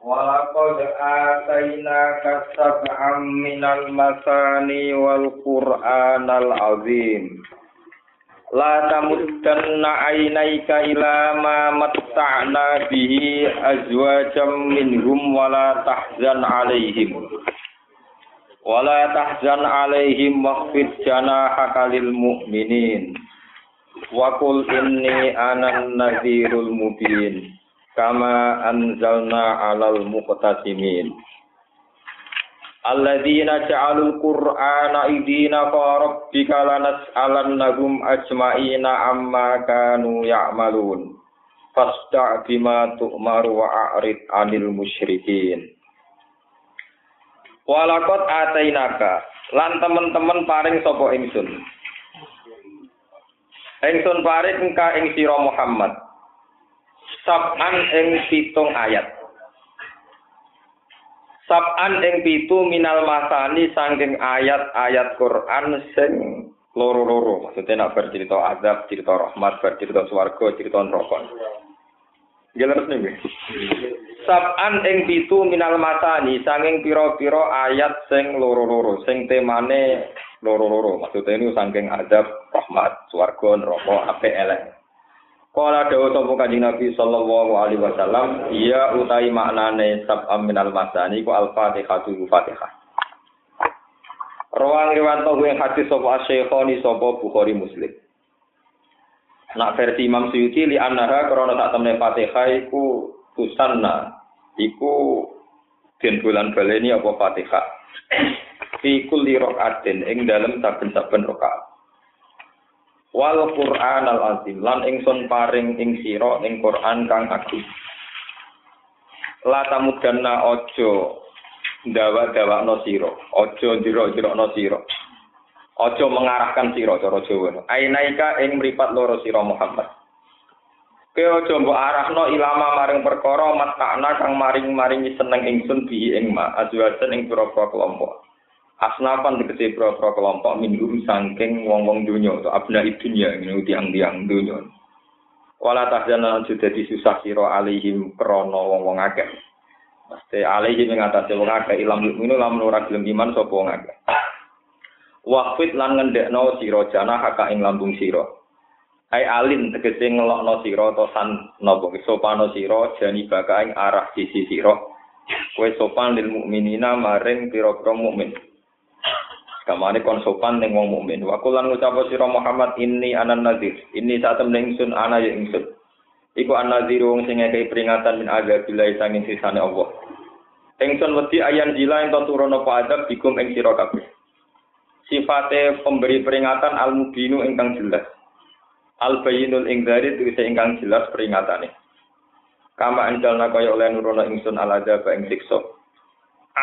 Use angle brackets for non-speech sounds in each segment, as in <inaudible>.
Walaqad atainaka sab'am minal masani wal qur'anal azim. La tamuddanna aynaika ila ma matta'na bihi azwajam minhum alaihim. Wa la tahzan alaihim wakhfid janahaka mu'minin. Wa kama anzalna alal muqtasimin. Alladzina ja'alul qur'ana idina fa rabbika lanas'alannahum ajma'ina amma kanu ya'malun. Fasda' bima tu'maru wa a'rid 'anil musyrikin. Walakot atainaka lan temen-temen paring sapa ingsun? Ingsun paring engka ing sira Muhammad sab'an ing pitung ayat. Sab'an ing pitu minal masani saking ayat-ayat Quran sing loro-loro. Maksudnya nak bercerita azab, cerita rahmat, bercerita swarga, cerita neraka. Jelas nih. Sab'an ing pitu minal masani saking pira-pira ayat sing loro-loro, sing temane loro-loro. Maksudnya ini saking azab, rahmat, swarga, neraka, ape elek. Kala dawa sapa Kanjeng Nabi sallallahu alaihi wasallam, iya utai maknane sab'am minal masani ku al-Fatihatu Fatihah. Rawang riwanto ing hadis sapa Syekhoni sapa Muslim. Nak versi Imam Suyuti li annaha krana sak temne Fatihah iku tusanna iku den bulan baleni apa Fatihah. Fi kulli rakaatin ing dalem saben-saben rakaat. Wal Qur'an al azim. Lan ingsun paring ing sira ing Qur'an kang agung. La tamudanna aja dawa-dawa no sira. Aja jero-jero no sira. Aja mengarahkan sira cara Jawa. Ainaika ing mripat loro sira Muhammad. Ke aja mbok arahno ilama maring perkara matakna kang maring-maringi seneng ingsun bihi ing ma ing pira-pira kelompok asnafan tegese pro-pro kelompok minhum sangking wong-wong dunya atau abna dunya ini tiang-tiang dunya wala tahzana dadi susah sira alihim krana wong-wong akeh. Mesti alihim ing atase wong akeh ilam mukminu lamun ora gelem iman sapa wong akeh. Waqfit lan ngendekno sira jana haka ing lambung sira. Ai alin tegese ngelokno sira to san napa sopano sira jani baka ing arah sisi sira. Kowe sopan lil mukminina maring pira-pira mukmin Kamane kon sopan ning wong mukmin. Wa kulan ngucap sira Muhammad ini anan nadir. Ini saat temen ingsun ana ya ingsun. Iku an-nadir wong sing ngekei peringatan min azabillah sanging sisane Allah. Ingsun wedi ayan jila ento turun apa adab dikum ing sira kabeh. Sifate pemberi peringatan al-mubinu ingkang jelas. Al-bayyinul ingdari tegese ingkang jelas peringatane. Kama anjalna kaya oleh nurono ingsun al-azab ing siksa.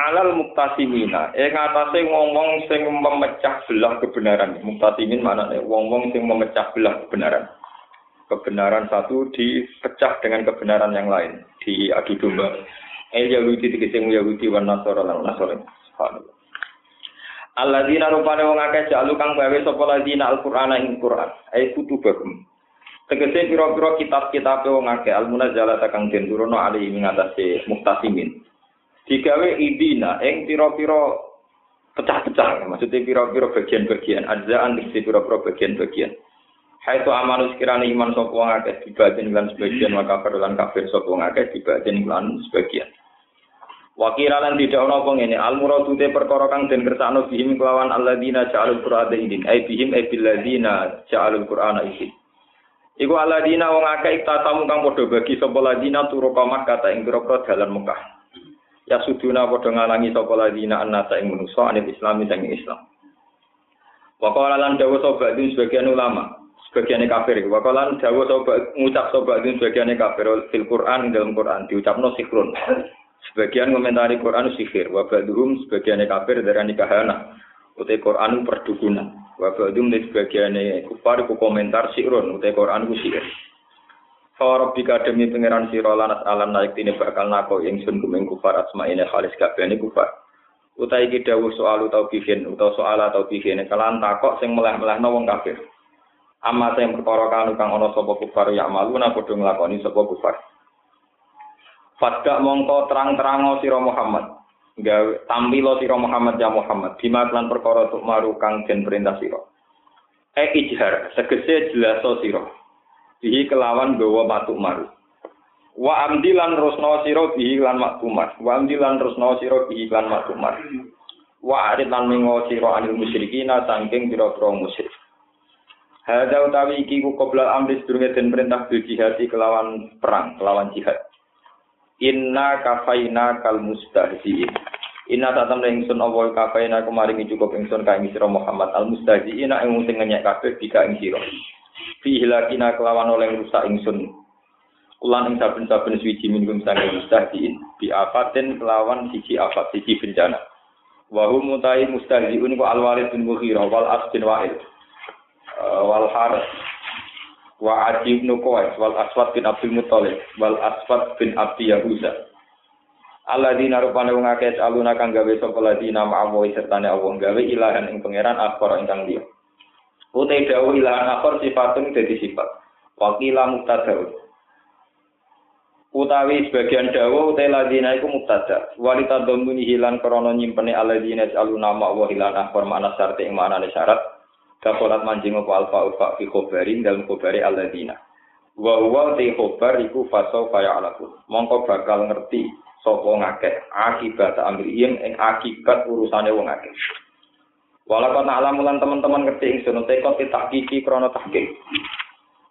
Alal muktasimina ing atase wong-wong sing memecah belah kebenaran. Muktasimin maknane wong-wong sing memecah belah kebenaran. Kebenaran satu dipecah dengan kebenaran yang lain. Di adu domba. El yahudi tegese yahudi wan nasara lan nasara. Subhanallah. Alladzina rupane wong akeh jalu kang gawe sapa ladina Al-Qur'ana ing Qur'an. Ai kutubahum tegese pira-pira kitab-kitab wong akeh. Al-munazzalata kang den turunno ali ing atase muktasimin digawe idina ing pira-pira pecah-pecah maksudnya pira-pira bagian-bagian ajzaan di pira-pira bagian-bagian. Hai tu amanu sekiranya iman sapa wong dibatin lan sebagian wa kafir lan kafir sapa wong akeh dibatin lan sebagian. Wakira lan tidak ono apa ngene al muradu te perkara kang den kersakno bihim kelawan alladzina ja'alul qur'ana idin ai bihim ai billadzina ja'alul qur'ana idin Iku alladzina wong akeh tatamu kang padha bagi sapa ladina turu Makkah ta ing pira dalan Mekah ya suduna padha ngalangi sapa ladina annasa ing manusa anil islami sang Islam. Wa qala lan sapa din sebagian ulama, sebagian kafir. Wa qala lan dawuh sapa ngucap din sebagian kafir fil Quran dalam Quran diucapno sikrun. Sebagian komentari Quran sihir, wa ba'duhum sebagian kafir darani kahana. Utai Quran perdukunan. Wa ba'duhum di sebagian kufar ku komentar sirun, utai Quran ku sihir. Fawarabbika demi pangeran sira lanas alam naik tine bakal nako ingsun kumeng kufar asma'ine khalis kabehane kufar. Utai iki dawuh soal utawa bihin utawa soal atau bihin kelan takok sing meleh-melehno wong kafir. Amma sing perkara kang ana sapa kufar ya malu na padha nglakoni sapa kufar. Fadka mongko terang-terang sira Muhammad. Gawe tampilo sira Muhammad ya Muhammad. Bima lan perkara tuk maru kang perintah sira. E ijhar, segese jelaso sira. Bihi kelawan gawa matuk maru. Wa amdi lan rusna sira bihi lan maktumar. Wa amdi lan rusna sira bihi lan maktumar. Wa arid lan mengo sira anil musyrikina saking pira-pira musyrik. Hadza utawi iki ku qabla amri sedurunge den perintah bil jihad kelawan perang, kelawan jihad. Inna kafaina kal mustahziin. Inna tak temen ingsun Allah kafaina kemarin cukup ingsun ka ing sira Muhammad al mustahziin ing sing ngenyek kabeh bika ing sira. Fi hilakina kelawan oleh rusak ingsun. Ulan ing saben-saben suci minum sange mustahziin bi afatin kelawan siji afat siji bencana. Wa hum mutai mustahziun wa al walid bin Mughirah wal as bin Wa'il. wal Harith wa Adi bin Qais wal Aswad bin Abdul Muthalib wal Aswad bin Abi Yahuza Alladzina rupane wong akeh aluna kang gawe sapa ladina ma'awu sertane Allah gawe ilahan ing pangeran akhir ingkang liya. Utai dawuh ilahan akhir sifatun dadi sifat. Wakila mubtada. Utawi sebagian dawuh utai ladina iku mubtada. Walita domuni hilan krana nyimpene alladzina aluna ma'awu hilan akhir makna syarat ing maknane syarat. Kapolat manjing apa alfa ufa fi khobarin dalam khobari alladzina. Wa huwa te khobar iku faso kaya alaku. Mongko bakal ngerti sapa ngakeh akibat amrihim ing akibat urusane wong akeh. Walaupun alam lan teman-teman ngerti ingsun tekot tahqiqi krana tahqiq.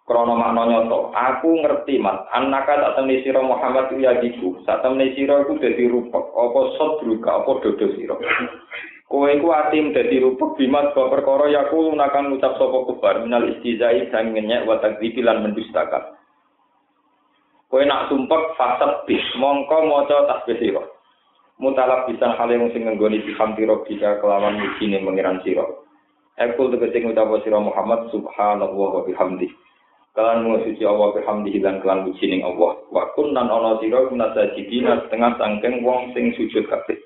Krana makna nyoto, aku ngerti mas, anaka tak temne sira Muhammad ya diku, sak temne sira iku dadi rupek, apa sodruka, apa dodo sira. Kowe iku atim dadi rupek bimas bahwa perkara yaku lunakan ngucap sapa kubar minal istizai sang ngenyek wa takdzibi mendustakan. Kowe nak sumpek fasad bis mongko maca tasbih sira. Mutalab bisa hal yang sing nggoni bihamdi rabbika kelawan mujine mengiran sira. Ekul tegese ngucap sira Muhammad subhanallah wa bihamdi. Kalan mu suci Allah bihamdi lan kelan mujining Allah. Wa kun nan ana sira kunasajidina setengah sangkeng wong sing sujud kabeh.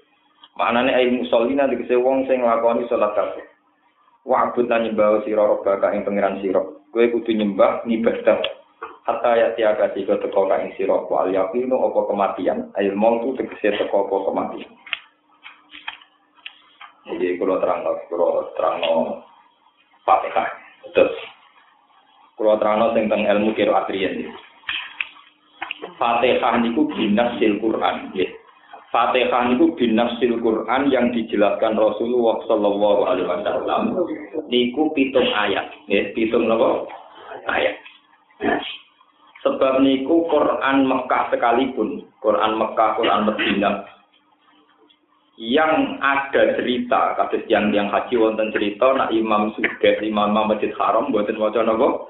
Maknane ai musallina dikese wong sing nglakoni salat kabeh. Wa abud lan nyembah sira rabbaka ing pangeran sira. Kowe kudu nyembah ngibadah. Hatta ya tiaga sika teko ka ing sira wa al yaqinu apa kematian. Ail mautu tegese teko apa kematian. Jadi kalau terang, kalau terang Fatihah. Terus, kalau terang tentang ilmu kiro atrian. Fatihah niku binasil Quran. Ya. Fatihah niku binasil Quran yang dijelaskan Rasulullah Shallallahu Alaihi Wasallam. Niku pitung ayat. Ya, pitung apa? Ayat. Sebab niku Quran Mekah sekalipun, Quran Mekah, Quran Medina, yang ada cerita kasus yang yang haji wonten cerita nak Imam Sudah Imam Masjid Haram buatin waca napa?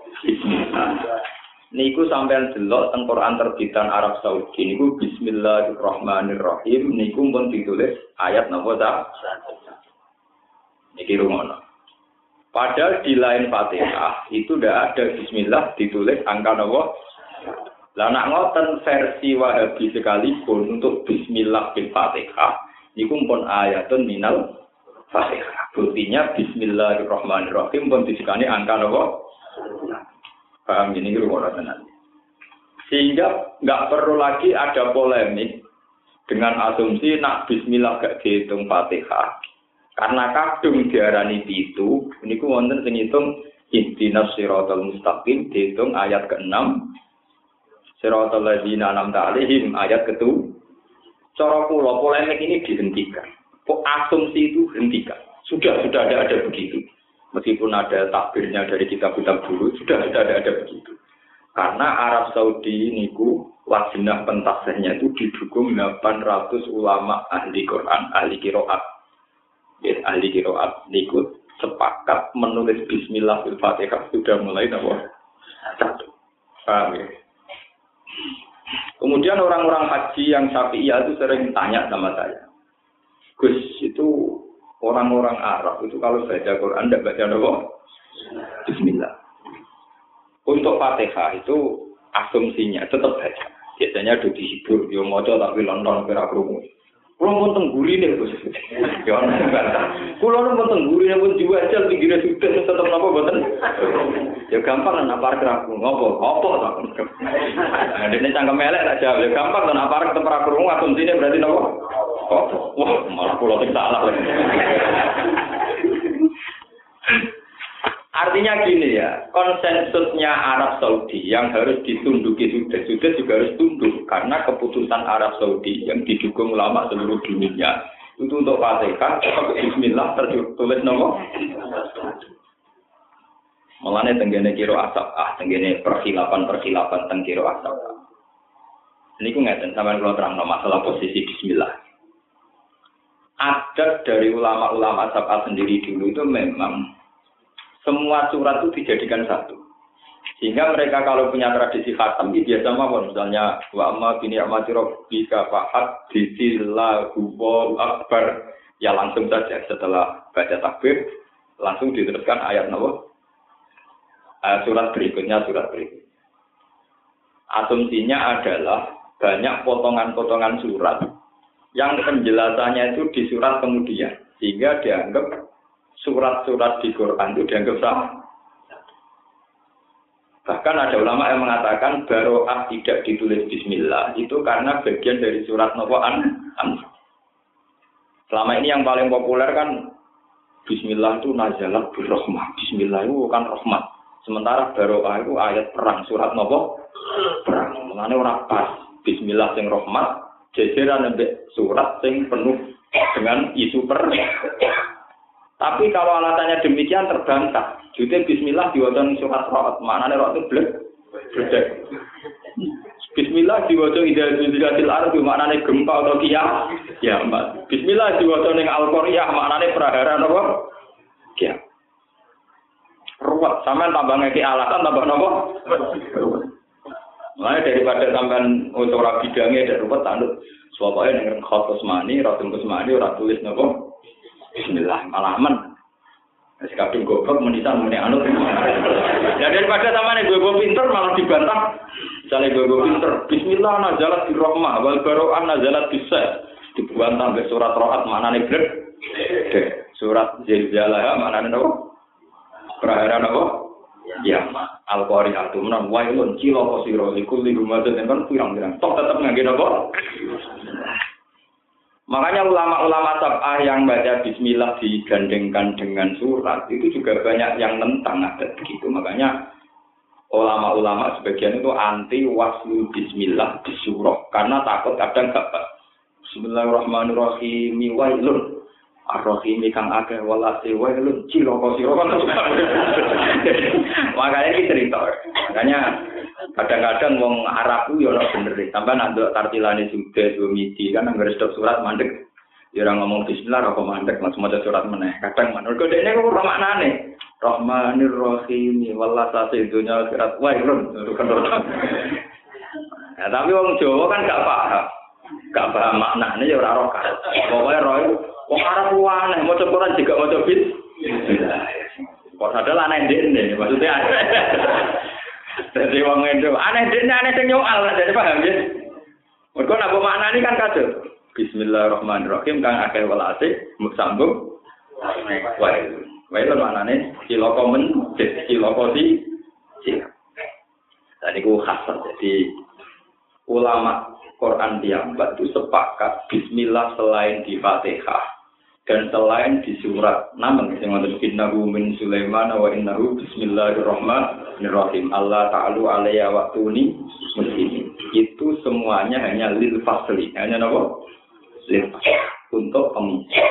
Niku sampean delok teng Quran terbitan Arab Saudi. Niku Bismillahirrahmanirrahim. Niku pun ditulis ayat napa ta niki rumono. Padahal di lain Fatihah itu tidak ada Bismillah ditulis angka napa lah nak ngoten versi Wahabi sekalipun untuk Bismillah bil Fatihah Iku pun ayatun minal Fatihah. Buktinya Bismillahirrahmanirrahim pun disikani angka nopo. Paham ini lu tenan. Sehingga nggak perlu lagi ada polemik dengan asumsi nak Bismillah gak dihitung Fatihah. Karena kadung diarani itu, ini ku wonten sing hitung Ihdinas siratal mustaqim dihitung ayat ke-6 Siratal ladzina an'amta alaihim ayat ke-7 Cara kula polemik ini dihentikan. Asumsi itu hentikan. Sudah sudah ada ada begitu. Meskipun ada takbirnya dari kitab-kitab dulu, sudah sudah ada ada begitu. Karena Arab Saudi niku wajibnya pentasihnya itu didukung 800 ulama ahli Quran, ahli kiroat. Ya, ahli kiroat niku sepakat menulis Bismillah Fatihah sudah mulai nomor satu. Paham ya? Kemudian orang-orang haji yang Syafi'iyah itu sering tanya sama saya. Gus, itu orang-orang Arab itu kalau baca Quran tidak baca apa? Bismillah. Untuk Fatihah itu asumsinya tetap baca. Biasanya ada dihibur, yo mojo tapi nonton kira. Kulo pun tengguri nih, bos. Ya, kulo pun tengguri nih pun jiwa aja pinggirnya sudah tetap apa buatan. Ya gampang kan apa keraku ngopo, ngopo tak. Nah, ini cangkem melek jawab. Ya gampang kan ketemu kerungu asumsinya berarti nopo. Wah, malah kulo tidak salah lagi. Artinya gini ya, konsensusnya Arab Saudi yang harus ditunduki sudah sudah juga harus tunduk karena keputusan Arab Saudi yang didukung ulama seluruh dunia itu untuk Fatihah Bismillah tertulis nomor. Mulanya tenggene kiro asap ah tenggene perhilapan perhilapan tenggiro asap. Ini ku ngeten sampai kalau terang masalah posisi Bismillah. Adat dari ulama-ulama asap sendiri dulu itu memang semua surat itu dijadikan satu. Sehingga mereka kalau punya tradisi khatam, ya biasa mawon. Misalnya, wa amma bini amati rabbika fa'ad bisillahu akbar. Ya langsung saja setelah baca takbir, langsung diteruskan ayat nawa. Ayat surat berikutnya, surat berikutnya. Asumsinya adalah banyak potongan-potongan surat yang penjelasannya itu di surat kemudian. Sehingga dianggap surat-surat di Quran itu dianggap sah. Bahkan ada ulama yang mengatakan baroah tidak ditulis Bismillah itu karena bagian dari surat Nawaan. Selama ini yang paling populer kan Bismillah itu nazalat birrohmah. Bismillah itu kan rahmat. Sementara baroah itu ayat perang surat Nawa perang. Mengenai orang pas Bismillah sing rahmat, jajaran nembek surat sing penuh dengan isu perang. Tapi kalau alasannya demikian terbantah. Jadi Bismillah diwajah surat rohat. Mana nih rohat itu blek? Blek. Bismillah diwajah ida zilzatil ardi mana nih gempa atau kia? Ya, mbak. Bismillah diwajah ning al quriyah mana nih prahara apa? Kia. Ruwet, sama tambah ngeki alasan tambah nopo? Mulai daripada sampean untuk rapi bidangnya dan ruwet tanduk. Soalnya dengan khotos mani, ratum kusmani, ora tulis nopo? Bismillah, malah aman. Masih kadung goblok menisan meni anut. Ya daripada sama nih gue pinter malah dibantah. Misalnya gue pinter, Bismillah nazalat di rohmah, wal baro'an nazalat bisa. Dibuat sampai surat rohat nih blek. Surat zilzalah nih nopo. Prahara nopo. Ya, Al-Qari atu menan wailun cilo kosiro ikul li gumadun kan pirang-pirang. Tok tetep ngangge nopo. Makanya ulama-ulama sab'ah yang baca bismillah digandengkan dengan surat itu juga banyak yang tentang ada begitu. Makanya ulama-ulama sebagian itu anti waslu bismillah di surah karena takut kadang gak Bismillahirrahmanirrahim wailun Ar-Rahim kang akeh walase wailun cilaka sira Makanya ini cerita. Makanya kadang-kadang wong Arab ku yo ora bener. Sampai nanduk tartilane sudah dua midi kan anggere stok surat mandek. Ya orang ngomong bismillah rokok mandek langsung maca surat meneh. Kadang manur kok dekne kok ora maknane. Rahmanir Rahim walase dunya akhirat wailun. Ya, tapi wong Jawa kan gak paham. Gak paham maknanya ya ora roh kan. Pokoke roh wong Arab ku aneh maca Quran juga maca bis. Kok sadar aneh dene maksudnya. Jadi wong itu aneh dene aneh sing nyoal jadi paham ya. Mergo nak maknani kan kado. Bismillahirrahmanirrahim kang akeh welase sambung. Wae. Wae lho maknane cilaka men cilaka si. Tadi ku khas jadi ulama Quran diambat itu sepakat Bismillah selain di Fatihah dan selain di surat namun yang ada innahu min Sulaiman wa innahu Bismillahirrahmanirrahim. Allah ta'alu alaiya waktuni muslimin. Itu semuanya hanya lil fasli. Hanya apa? lil untuk pemisah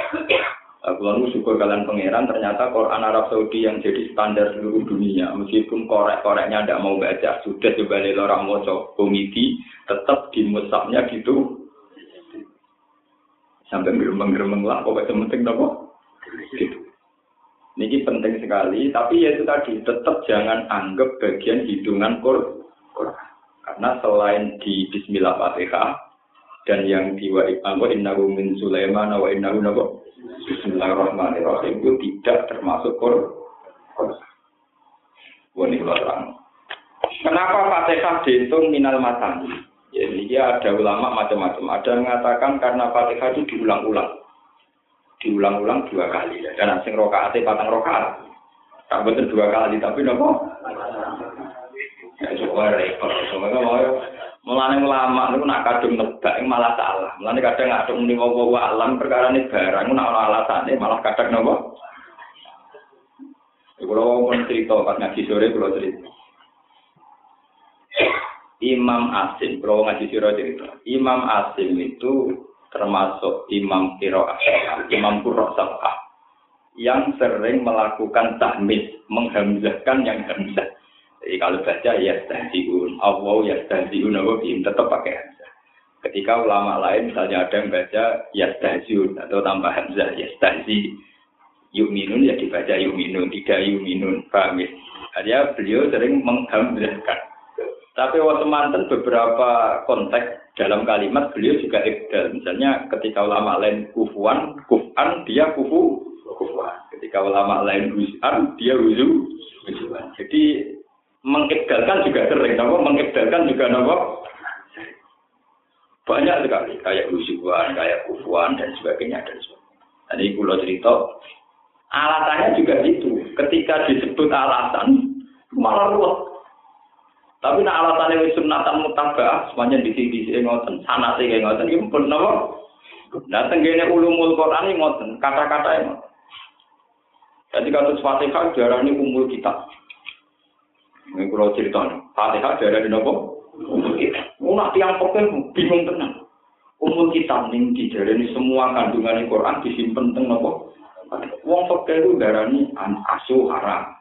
kalau syukur kalian pangeran, ternyata Quran Arab Saudi yang jadi standar seluruh dunia, meskipun korek-koreknya tidak mau baca, sudah coba orang mau komiti, tetap di musabnya gitu. Sampai geremeng-geremeng lah, pokoknya penting nopo. Gitu. Ini penting sekali, tapi ya itu tadi, tetap jangan anggap bagian hitungan Quran. Karena selain di Bismillah Fatihah dan yang di wa innahu min Sulaiman wa innahu nabo Bismillahirrahmanirrahim itu tidak termasuk Quran. Wani. Kenapa Fatihah dihitung minal matani? Ya, ini ada ulama macam-macam. Ada yang mengatakan karena Fatihah itu diulang-ulang. Diulang-ulang dua kali. Dan asing rokaatnya patang rokaat. Tak betul dua kali, tapi nopo. Ya coba repot. Coba mau Mulane ulama niku nak kadung nebak malah salah. Mulane kadang ngadung muni wa alam perkara ini barang nak ana alasane malah kadang nopo. Kalau pun cerita pas ngaji sore kalau cerita. Imam Asim, kalau ngaji sore cerita. Imam Asim itu termasuk Imam Kiro Imam Kuro yang sering melakukan tahmis, menghamzahkan yang hamzah. Jadi kalau baca ya stasiun, Allah ya stasiun, Allah tetap pakai hamzah. Ketika ulama lain misalnya ada yang baca ya stasiun atau tambah hamzah ya stasi, yuminun ya dibaca yuminun, tidak yuminun, paham ya? Artinya beliau sering menghamzahkan. Tapi waktu mantan beberapa konteks dalam kalimat beliau juga ibdal. Misalnya ketika ulama lain kufuan, kufan, dia kufu, kufuan. Ketika ulama lain huzan, dia huzu, huzuan. Jadi mengibdalkan juga sering, nopo mengibdalkan juga nopo banyak sekali kayak huzuan, kayak kufuan dan sebagainya dan sebagainya. Ini pulau cerita alasannya juga itu. Ketika disebut alasan malah ruwet. Tapi nak alasannya wis sunatan mutabah, semuanya di sini di ngoten, sana sih kayak ngoten, ini pun nopo. Nah, tenggene ulumul Quran ini ngoten, kata-kata yang Jadi kasus Fatihah ini umul kitab. Ini kalau cerita nih, Fatihah darah di nopo. Mau nak tiang pokoknya bingung tenang. Umul kitab nih di ini semua kandungan Quran disimpan teng nopo. Wong pokoknya itu darah ini asu haram,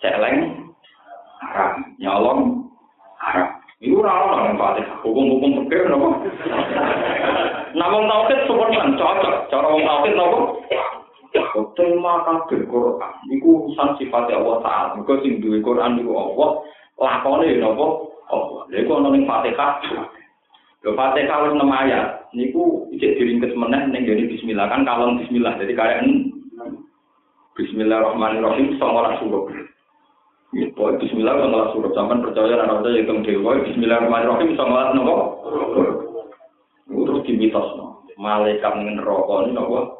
celeng haram, nyolong haram. Itu rara yang Fatihah. Hukum-hukum pokoknya nopo. Namun tauhid super cocok. Cara wong tauhid nopo. Tema kabeh Quran niku urusan sifat Allah Taala. Mergo sing duwe Quran niku Allah, lakone ya napa? Allah. Iku ana ning Fatihah. Lho Fatihah wis 6 ayat. Niku cek diringkes meneh ning ngene bismillah kan kalon bismillah. Jadi kaya Bismillahirrahmanirrahim sangalah suruh. Ya, bismillah sangalah suruh. Sampai percaya anak saya yang dewa. Bismillahirrahmanirrahim sangalah nopo. Terus dimitos no. Malaikat ngerokok ini nopo.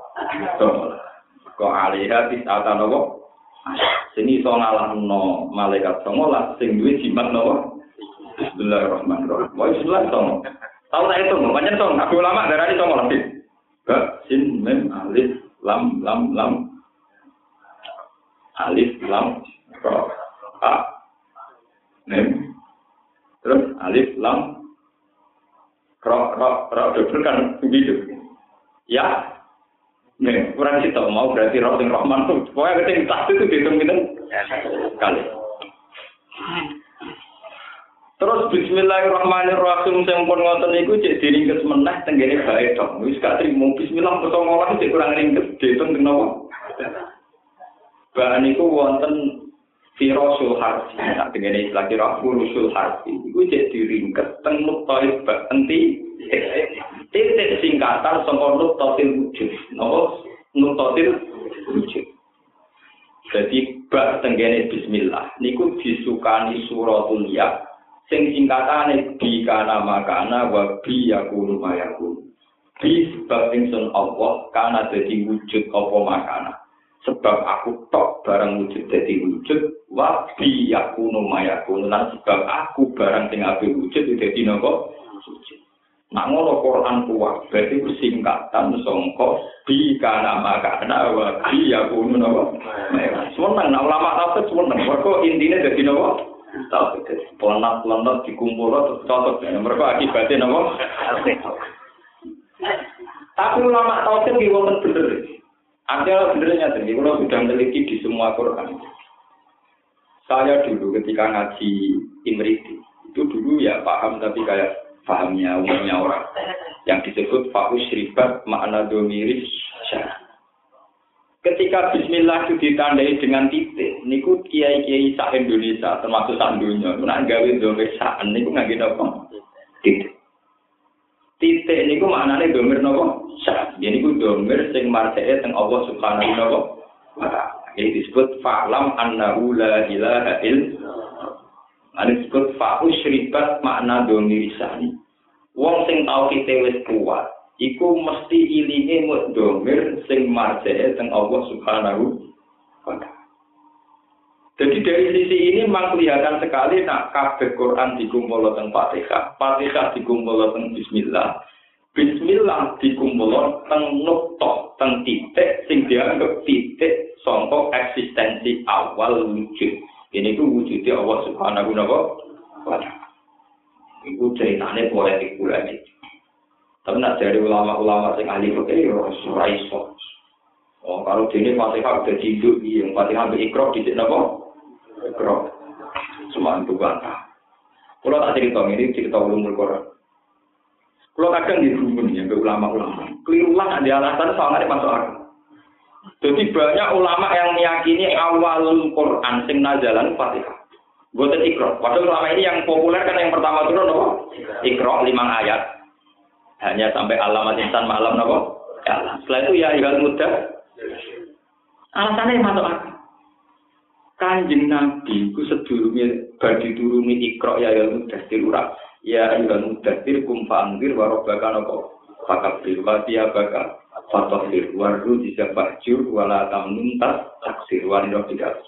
Kok alihah tisata nopo? Sini so no malaikat songolah sing duwe jimat nopo? Bismillahirrahmanirrahim. Wa bismillah songo. Tahu tak itu, macam song. Aku ulama darah ini songo lebih. Ba, sin, mem, alif, lam, lam, lam. Alif, lam, ro, a, mem. Terus alif, lam, ro, ro, ro, double kan begitu. Ya, Nih, kurang sih tau mau berarti roh sing Rahman tuh. Pokoknya keting tas itu dihitung gitu kali. Terus Bismillahirrahmanirrahim sing pun ngoten niku cek diringkes meneh tenggene bae dong. Wis gak trimo Bismillah kok ngolah cek kurang ringkes dihitung teng napa? Bahan niku wonten Firosul harfi, nah dengan istilah kira furusul harfi, itu cek diringkes teng nuktoid bak enti titik singkatan sama nuktotil wujud. Nopo nuktotil wujud. Jadi bak tenggene bismillah. Niku disukani suratul ya. Sing singkatane bi kana makana wa bi yakunu mayakun. Bi sebab ingsun Allah kana dadi wujud apa makana. Sebab aku tok barang wujud dadi wujud wa bi yakunu mayakun. Lan sebab aku barang sing ape wujud dadi napa? Wujud. Nak ngono Quran kuat, berarti itu singkatan songko bi kana maka kana wa bi ya kunu napa. Semeneng nak ulama tafsir semeneng. Mereka intinya jadi napa? Tafsir. Pelanat-pelanat dikumpul terus cocok. Mereka akibatnya napa? Tapi ulama tafsir di wonten bener. Ada benernya tadi, kalau sudah meneliti di semua Quran. Saya dulu ketika ngaji Imriti, itu dulu ya paham tapi kayak pahamnya umumnya orang yang disebut fakus ribat makna domiris ketika bismillah itu ditandai dengan titik, niku kiai-kiai sak Indonesia termasuk sak dunia, nak gawe domir niku ngangge apa? Titik. Titik niku maknane domir napa? Sak. Jadi niku domir sing marjake teng Allah Subhanahu wa taala. Ini disebut fa'lam annahu la ilaha illallah. Ini disebut fa'u syribat makna domir sani. Wong sing tau kita wis kuat, iku mesti ilinge mut domir sing marjee teng Allah Subhanahu wa taala. Jadi dari sisi ini memang kelihatan sekali nak kabeh Quran dikumpul teng Fatihah, Fatihah dikumpul teng Bismillah. Bismillah dikumpul teng nukta, teng titik sing dianggap titik sangka eksistensi awal wujud. Ini ku wujudnya Allah Subhanahu wa taala. Iku ceritane politik pula Tapi nak dari ulama-ulama sing ahli fikih yo ora. Oh, kalau dene Fatihah udah hidup yang Fatihah be ikrar di sini? Ikrar. Cuma itu bantah. Kalau tak cerita ini cerita ulumul Quran. Kalau kadang di rumun ya ulama-ulama. Keliru lah di alasan soalnya masuk akal. Jadi banyak ulama yang meyakini awal Quran sing nazalan Fatihah. Buatan ikro. Padahal selama ini yang populer kan yang pertama turun apa? Ikro lima ayat hanya sampai alamat insan malam nopo ya setelah itu ya igal muda alasannya masuk akal kanjeng nabi ku sedurunge badi turuni ikro ya igal muda tirura ya igal muda tir kum fangir warobaka nopo fakabir watia baka fatahir waru bisa bajur wala tamnuntas taksir wanido tidak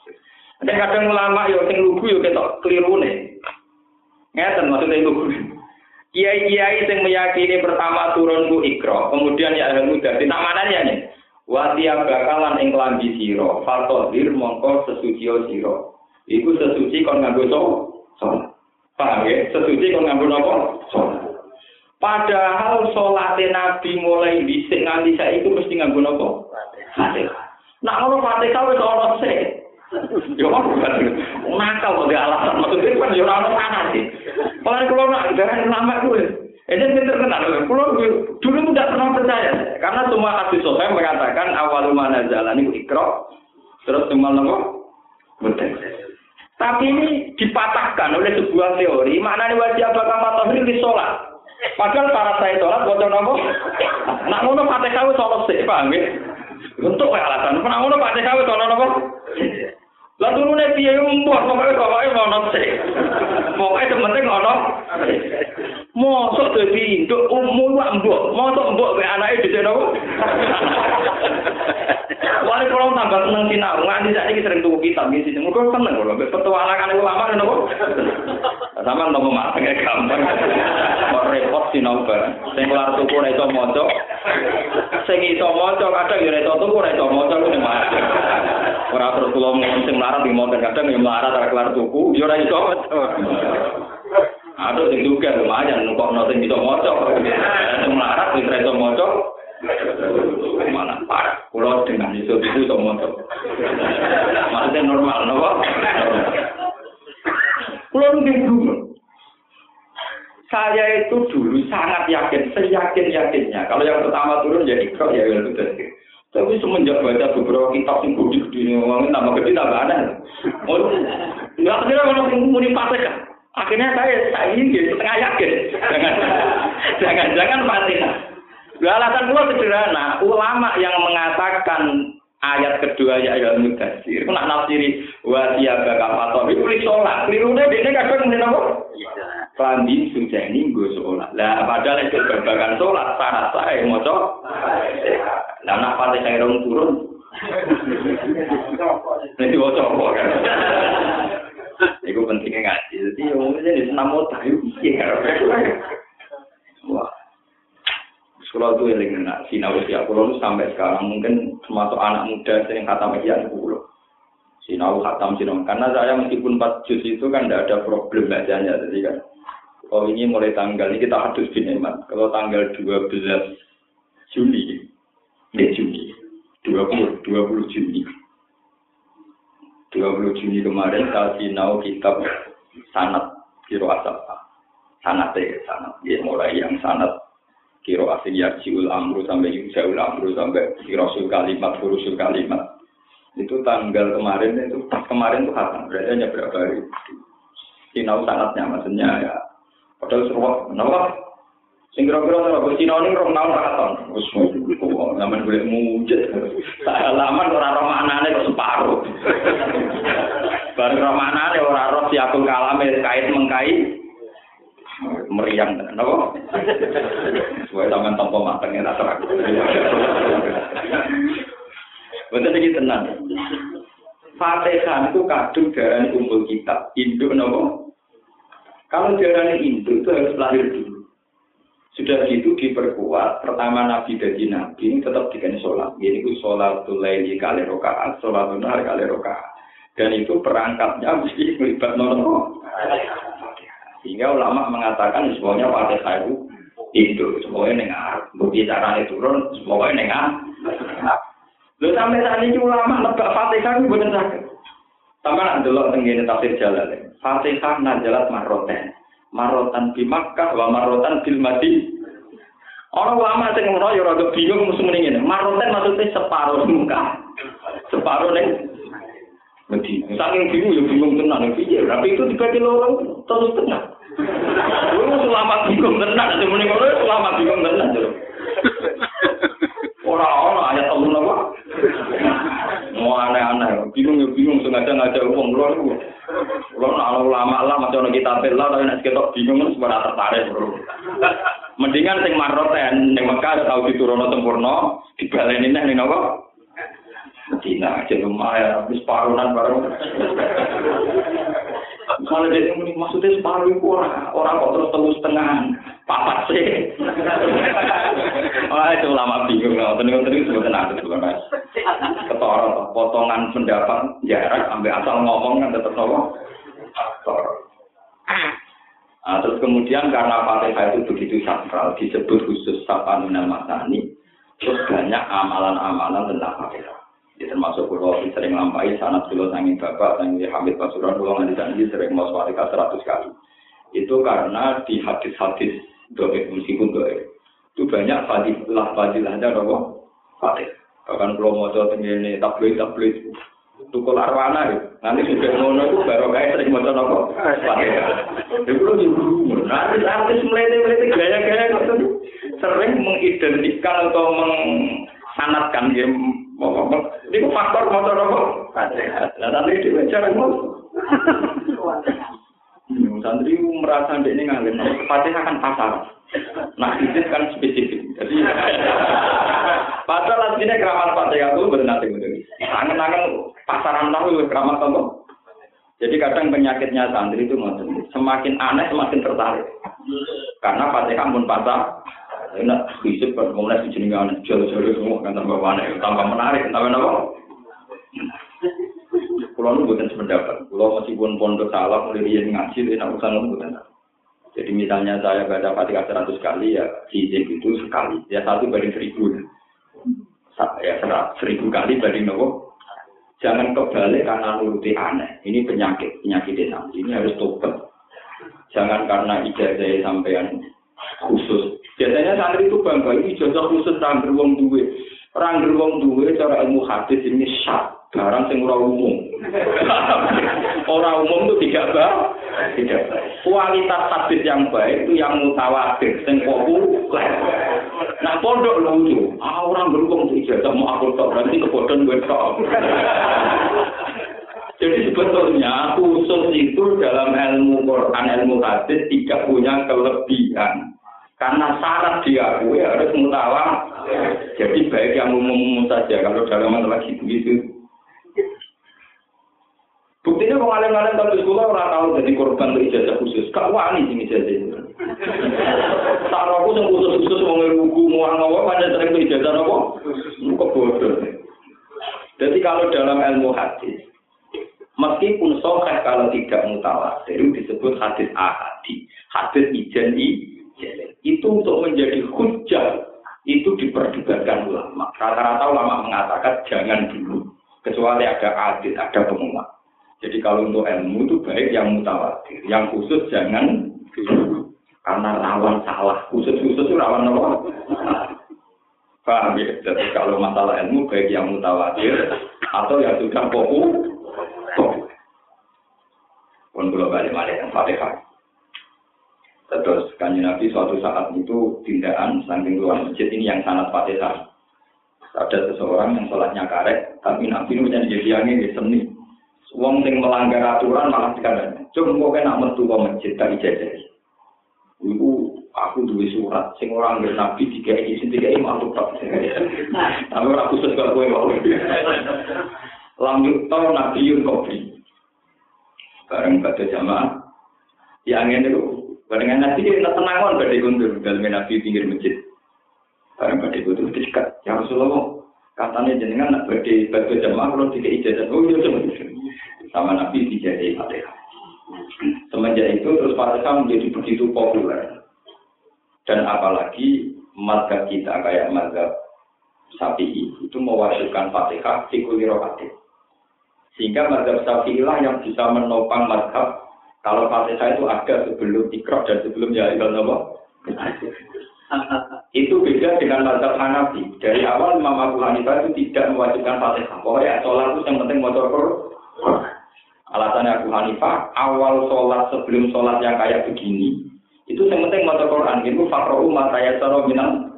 ada kadang ulama yo sing lugu yo ketok keliru nih ngeten maksudnya lugu. Kiai-kiai yang meyakini pertama turun ku ikro, kemudian ya ada muda. Di tamanannya nih, watia bakalan ing lambi siro, dir mongko sesuci siro. Iku sesuci kon nganggo so, so. Paham ya? Sesuci kon nganggo nopo? So. Padahal sholat Nabi mulai bisik nganti saya itu mesti nganggo nopo? Fatihah. Nah, kalau Fatihah wis ana sik. Yo nakal kok alasan maksudnya kan yo ora ana sih. Mulai kalau nak darah lama gue. Ini pinter kenal. Kalau dulu tidak pernah percaya karena semua hadis sahih mengatakan awal mana jalan itu ikro terus semua nopo betul. Tapi ini dipatahkan oleh sebuah teori mana nih wajib apakah matahari di sholat. Padahal para saya sholat bocor nopo. Nak ngono fatihah sholat sih, paham ya? Untuk alasan, pernah ngono fatihah sholat nopo. Lah turune piye umbuh pokoke pokoke ono sik. Pokoke penting ono. Mosok dadi induk umum wae mbok. Mosok mbok mek anake dhisik nopo? Wali kalau tambah seneng sinau, nganti saat ini sering tuku kitab di sini. Mungkin seneng kalau petualangan ulama nopo. Sama nopo malah kayak gampang. Kok repot sinau bareng. Sing kelar tuku ora iso maca. Sing iso maca kadang ora iso tuku ora iso maca ku Ora terus kula ngomong sing melarat di motor kadang ya melarat ora kelar tuku, ya ora iso. Aduh sing juga lumayan nukok sing bisa maca. Sing melarat ora iso maca. Mana parah. Kula dengan iso itu iso maca. Maksudnya normal napa? Kula nggih saya itu dulu sangat yakin, seyakin yakinnya. Kalau yang pertama turun jadi ikro ya itu. Tapi semenjak baca beberapa kitab yang gede gede ngomongin tambah gede tambah aneh. Oh, nggak kira kalau muni kan. Akhirnya saya saya ini setengah yakin. Jangan jangan jangan. Alasan gua sederhana, ulama yang mengatakan ayat kedua ya ayat mudasir itu nak nafsiri wa siyaga kafator itu li sholat. Kelirune dia kadang ngene apa? Klambi sujani nggo sholat. Lah padahal itu babagan sholat syarat saya maca lah nak pate saya rong turun. <laughs> Nanti waca apa kan Iku pentingnya ngaji. Jadi umumnya di senam otak itu iya. <laughs> Wah, Kalau itu yang nak sinau usia pulau sampai sekarang mungkin termasuk anak muda yang kata media pulau. Sinau khatam sinau karena saya meskipun empat juz itu kan tidak ada problem bacanya jadi kan. Kalau ini mulai tanggal ini kita harus binemat. Kalau tanggal 12 Juni, eh Juni, 20 20 Juni. 20 Juni kemarin saya sinau kitab sanat kiro asap sanat ya sanat ya mulai yang sanat kiro asin yarjiul amru sampai yurjaul amru sampai kirosul kalimat furusul kalimat Itu tanggal kemarin itu pas kemarin itu hatam, berarti hanya berapa hari. Sinau sangatnya maksudnya ya. Padahal seru, kenapa? Sing kira-kira kok Cina ini rong tahun katon. Wis zaman boleh mujud. Salaman ora roh maknane kok separuh. Bareng roh maknane ora roh siapul kalame kait mengkai meriang tenan napa suwe sampean tampa mateng enak terang. Betul iki tenan. Fatihah itu kadung darah kumpul kitab. Induk nopo kalau darah induk itu harus lahir dulu. Sudah gitu diperkuat pertama nabi dari nabi tetap dikasih sholat. Ini itu sholat laili kali rokaat sholat nahar kali rokaat. Dan itu perangkatnya mesti melibat nopo sehingga ulama mengatakan semuanya Fatihah itu itu semuanya dengar bukti caranya turun semuanya dengar Lalu sampai saat ini ulama lebak Fatihah itu benar sakit. Sama nak dulu tenggine tafsir jalan. Fatihah najalat maroten. Marotan di Makkah wa marotan bil Madi. Orang ulama sing ngono ya rada bingung musuh mendingin. Maroten maksudnya separuh muka. Separuh ning Medina. Saking bingung ya bingung tenan piye. Tapi itu dibagi loro terus tengah. Lu selama bingung tenan, semuanya ngono selama bingung tenan. Orang-orang ayat Allah apa? Mau aneh-aneh, bingung ya bingung sengaja ngajak umum lu itu. Lu nak ulama lah macam kita bela tapi nak kita bingung kan sebenarnya tertarik bro. Mendingan sing maroten ning Mekah tau diturunno sempurna, dibaleni neh ning apa? Medina, jadi lumayan, habis parunan baru. Kalau dia ini maksudnya separuh itu orang, orang kok terus telus setengah, papat sih. <laughs> Wah itu lama bingung, nggak tenang tenang sebetulnya ada juga mas. Ketoro, potongan pendapat jarak, ambil asal ngomong kan tetap nopo. Nah, terus kemudian karena Fatihah itu begitu sakral, disebut khusus Sapa Minal Masani, terus banyak amalan-amalan tentang Fatihah. Ya, termasuk pulau sering lampai sanat pulau sangin bapak sangin Hamid Pasuruan pulau nganti janji sering mau suarika seratus kali. Itu karena di hadis-hadis doa meskipun doa itu banyak fadilah fadilahnya nopo fatih. Bahkan pulau mau coba tinggi tabloid tabloid tukul arwana ya. Nanti sudah ngono itu baru kayak sering mau nopo fatih. Itu lo juga nanti artis melete melete gaya-gaya sering mengidentikan atau mengsanatkan dia ini faktor motor apa? Nah, nanti di cara mau. Santri merasa ini ngalim, Fatihah kan pasar. Nah, itu kan spesifik. Jadi, pasar artinya keramat Fatihah itu bernati begini. Angen-angen pasaran tahu itu keramat apa? Jadi kadang penyakitnya santri itu semakin aneh semakin tertarik. Karena Fatihah pun pasar, enak fisik kan kemudian di sini kan jauh-jauh semua kan tambah mana tambah menarik tambah apa Pulau nu bukan sependapat. Pulau meskipun pondok salah mulai dia ngaji, dia nak urusan nu bukan. Jadi misalnya saya baca fatihah seratus kali ya izin itu sekali. Ya satu banding seribu. Ya seribu kali banding nopo. Jangan kebalik karena nuruti aneh. Ini penyakit, penyakit desa. Ini harus tobat. Jangan karena ijazah sampean khusus. Biasanya santri itu bangga, ini ijazah khusus rangger wong duwe. Rangger wong duwe cara ilmu hadis ini syak, barang sing ora umum. <laughs> ora umum itu tidak baik. Tidak Kualitas hadis yang baik itu yang mutawatir, sing populer. Nah pondok lucu, ah orang berhubung ijazah mau aku tok, berarti kebodohan gue tok. Jadi sebetulnya khusus itu dalam ilmu Quran, ilmu hadis tidak punya kelebihan. Karena syarat diakui harus mutawa. Jadi baik yang umum-umum saja kalau dalam masalah gitu gitu. Buktinya kalau ngalim-ngalim tapi sekolah orang tahu jadi korban untuk ijazah khusus. Kak wani sing ijazah itu. Tak aku yang khusus-khusus mau ngerugu mau ngawa pada sering itu ijazah apa? bodoh. Jadi kalau dalam ilmu hadis, meskipun soheh kalau tidak mutawatir disebut hadis ahadi, hadis ijen itu untuk menjadi hujah itu diperdebatkan ulama. Rata-rata ulama mengatakan jangan dulu, kecuali ada adil, ada pengumuman. Jadi kalau untuk ilmu itu baik yang mutawatir, yang khusus jangan dulu. Karena rawan salah, khusus-khusus itu rawan apa? Paham ya? Jadi kalau masalah ilmu baik yang mutawatir atau yang sudah populer. Pun kalau balik balik yang fatihah. Terus kanji Nabi suatu saat itu tindakan samping luar masjid ini yang sangat fatihah. Ada seseorang yang sholatnya karek, tapi Nabi ini menjadi jadi angin di seni. Wong sing melanggar aturan malah sekarang. Cuma kok nak metu ke masjid tak ijazah. Ibu aku duwe surat sing ora nggih Nabi tiga iki sing tiga iki mantuk tok. Tapi ora khusus kok kowe wae. Lanjut tau Nabi yun kopi. Bareng pada jamaah. Yang ini Bareng Nabi dia tenangan badai kundur dalam Nabi pinggir masjid. Bareng badai kundur dekat. Ya Rasulullah, katanya jenengan nak badai badai jamaah kalau tiga ijazah. Oh iya sama sama Nabi dijadi fatihah. Semenjak itu terus fatihah menjadi begitu populer. Dan apalagi mazhab kita kayak mazhab Syafi'i itu mewajibkan fatihah di kulirokatif. Sehingga mazhab Syafi'i lah yang bisa menopang mazhab kalau Fatihah itu ada sebelum ikrok dan sebelum ya ibal <laughs> itu beda dengan mazhab Hanafi. Dari awal Imam Abu Hanifah itu tidak mewajibkan Fatihah. Pokoknya sholat itu yang penting mau Alasannya Abu Hanifah, awal sholat sebelum sholat yang kayak begini, itu yang penting mau Quran. Itu fakrohu mataya minal.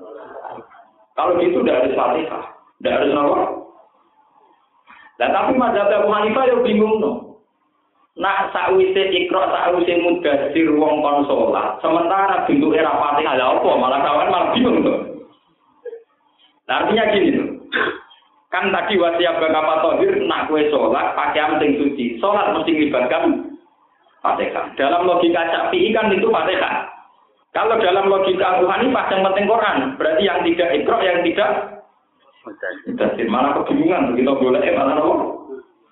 Kalau gitu tidak harus Fatihah. Tidak harus nama. Dan tapi mazhab Abu Hanifah ya bingung no. Nah, sakwise ikro, sakwise mudasir wong kon sholat, sementara bentuk era fatihah ada apa? Malah kawan malah bingung tuh. Nah, artinya gini tuh. Kan tadi wasiat bakapa tohir, nak kue sholat, pakai penting suci. Sholat mesti melibatkan fatihah. Dalam logika capi kan itu fatihah. Kalau dalam logika Abu Hanifah yang penting Quran, berarti yang tidak ikro, yang tidak mudasir. Malah kebingungan, begitu boleh, eh, malah apa?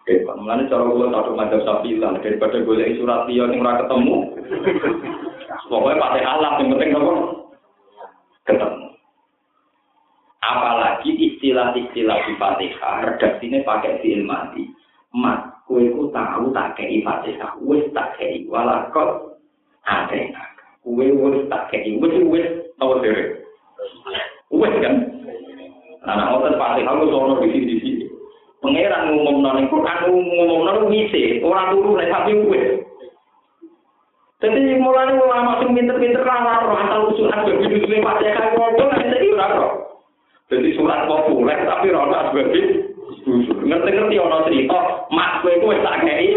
Hebat. Mulane cara kula satu sapi lah daripada golek surat liya sing ora ketemu. Pokoknya pakai alat yang penting apa? Ketemu. Apalagi istilah-istilah di Fatihah redaksinya pakai fi'il mati. Mat, kowe ku tahu tak kei Fatihah, wis tak kei walakot ada Kowe wis tak kei, wis wis tau dhewe. Wis kan? anak mau terpati kamu sono di sini di sini. Pangeran ngomong nol ikut anu ngomong nol ngisi ora turu naik tapi gue jadi mulai mulai masuk pinter pinter lah lalu asal usul aja begitu sini pak ya kan kau tuh nanti jadi lalu jadi surat populer tapi rona begitu ngerti ngerti ana cerita mak kowe gue tak kayak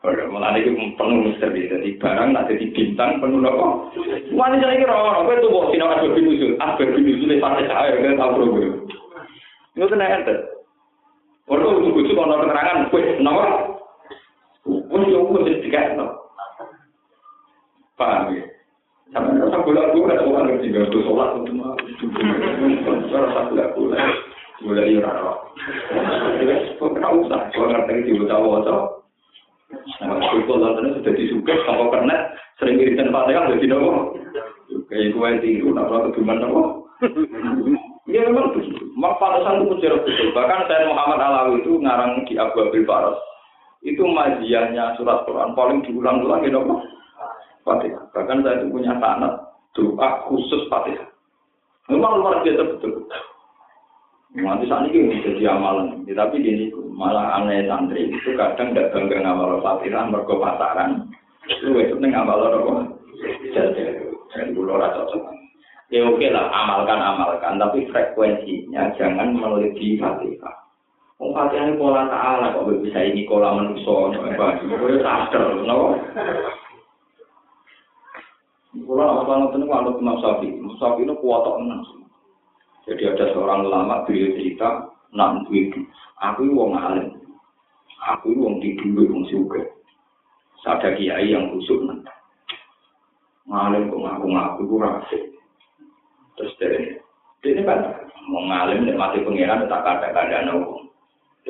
Ora malah iki penuh misteri dadi barang nak dadi bintang penuh nopo. Wani jane iki ora kowe tuwo sino ado pinuju. Ah pinuju le pas cah ya kan tau rogo. Yo tenan ente. Ora kudu kudu ana keterangan kowe nomor. Wong yo kudu dicek no. Paham ya. Sampai rasa gula gula ada orang yang tinggal tuh sholat untuk mah. Sampai rasa gula gula gula di orang. Kau tahu tak? Kau ngerti tiba-tiba tahu Nah, kalau lantarnya sudah disukai, kalau kena sering irisan fatihah, jadi nopo. Kayak gue tiru, napa keduman nopo. Ya memang begitu. Mak Farasan itu mujarab betul. Bahkan saya Muhammad Alawi itu ngarang di Abu Abil Faras. Itu majiannya surat Quran paling diulang-ulang ya dong. Fatihah. Bahkan saya itu punya sanat doa khusus Fatihah. Memang luar biasa betul. Nanti saat ini jadi amalan, ya, tapi gini malah aneh santri itu kadang tidak bangga ngamal fatihah mergo pasaran, itu itu ngamal apa? Jadi, jadi bulan rasa Ya oke lah, amalkan amalkan, tapi frekuensinya jangan melebihi fatihah. Oh, fatihah ini pola ta'ala, kok bisa ini pola manusia, itu sadar, kenapa? Kalau apa banget ini kalau Imam Sapi, Sapi itu kuat menang. Jadi ada seorang ulama beliau cerita, nak itu, aku wong alim, aku wong tidur, wong suka. Ada kiai yang khusus nanti. Ngalim kok ngaku-ngaku kurang. Terus dari ini kan mau ngalim dan mati pengiran tak ada ada nopo.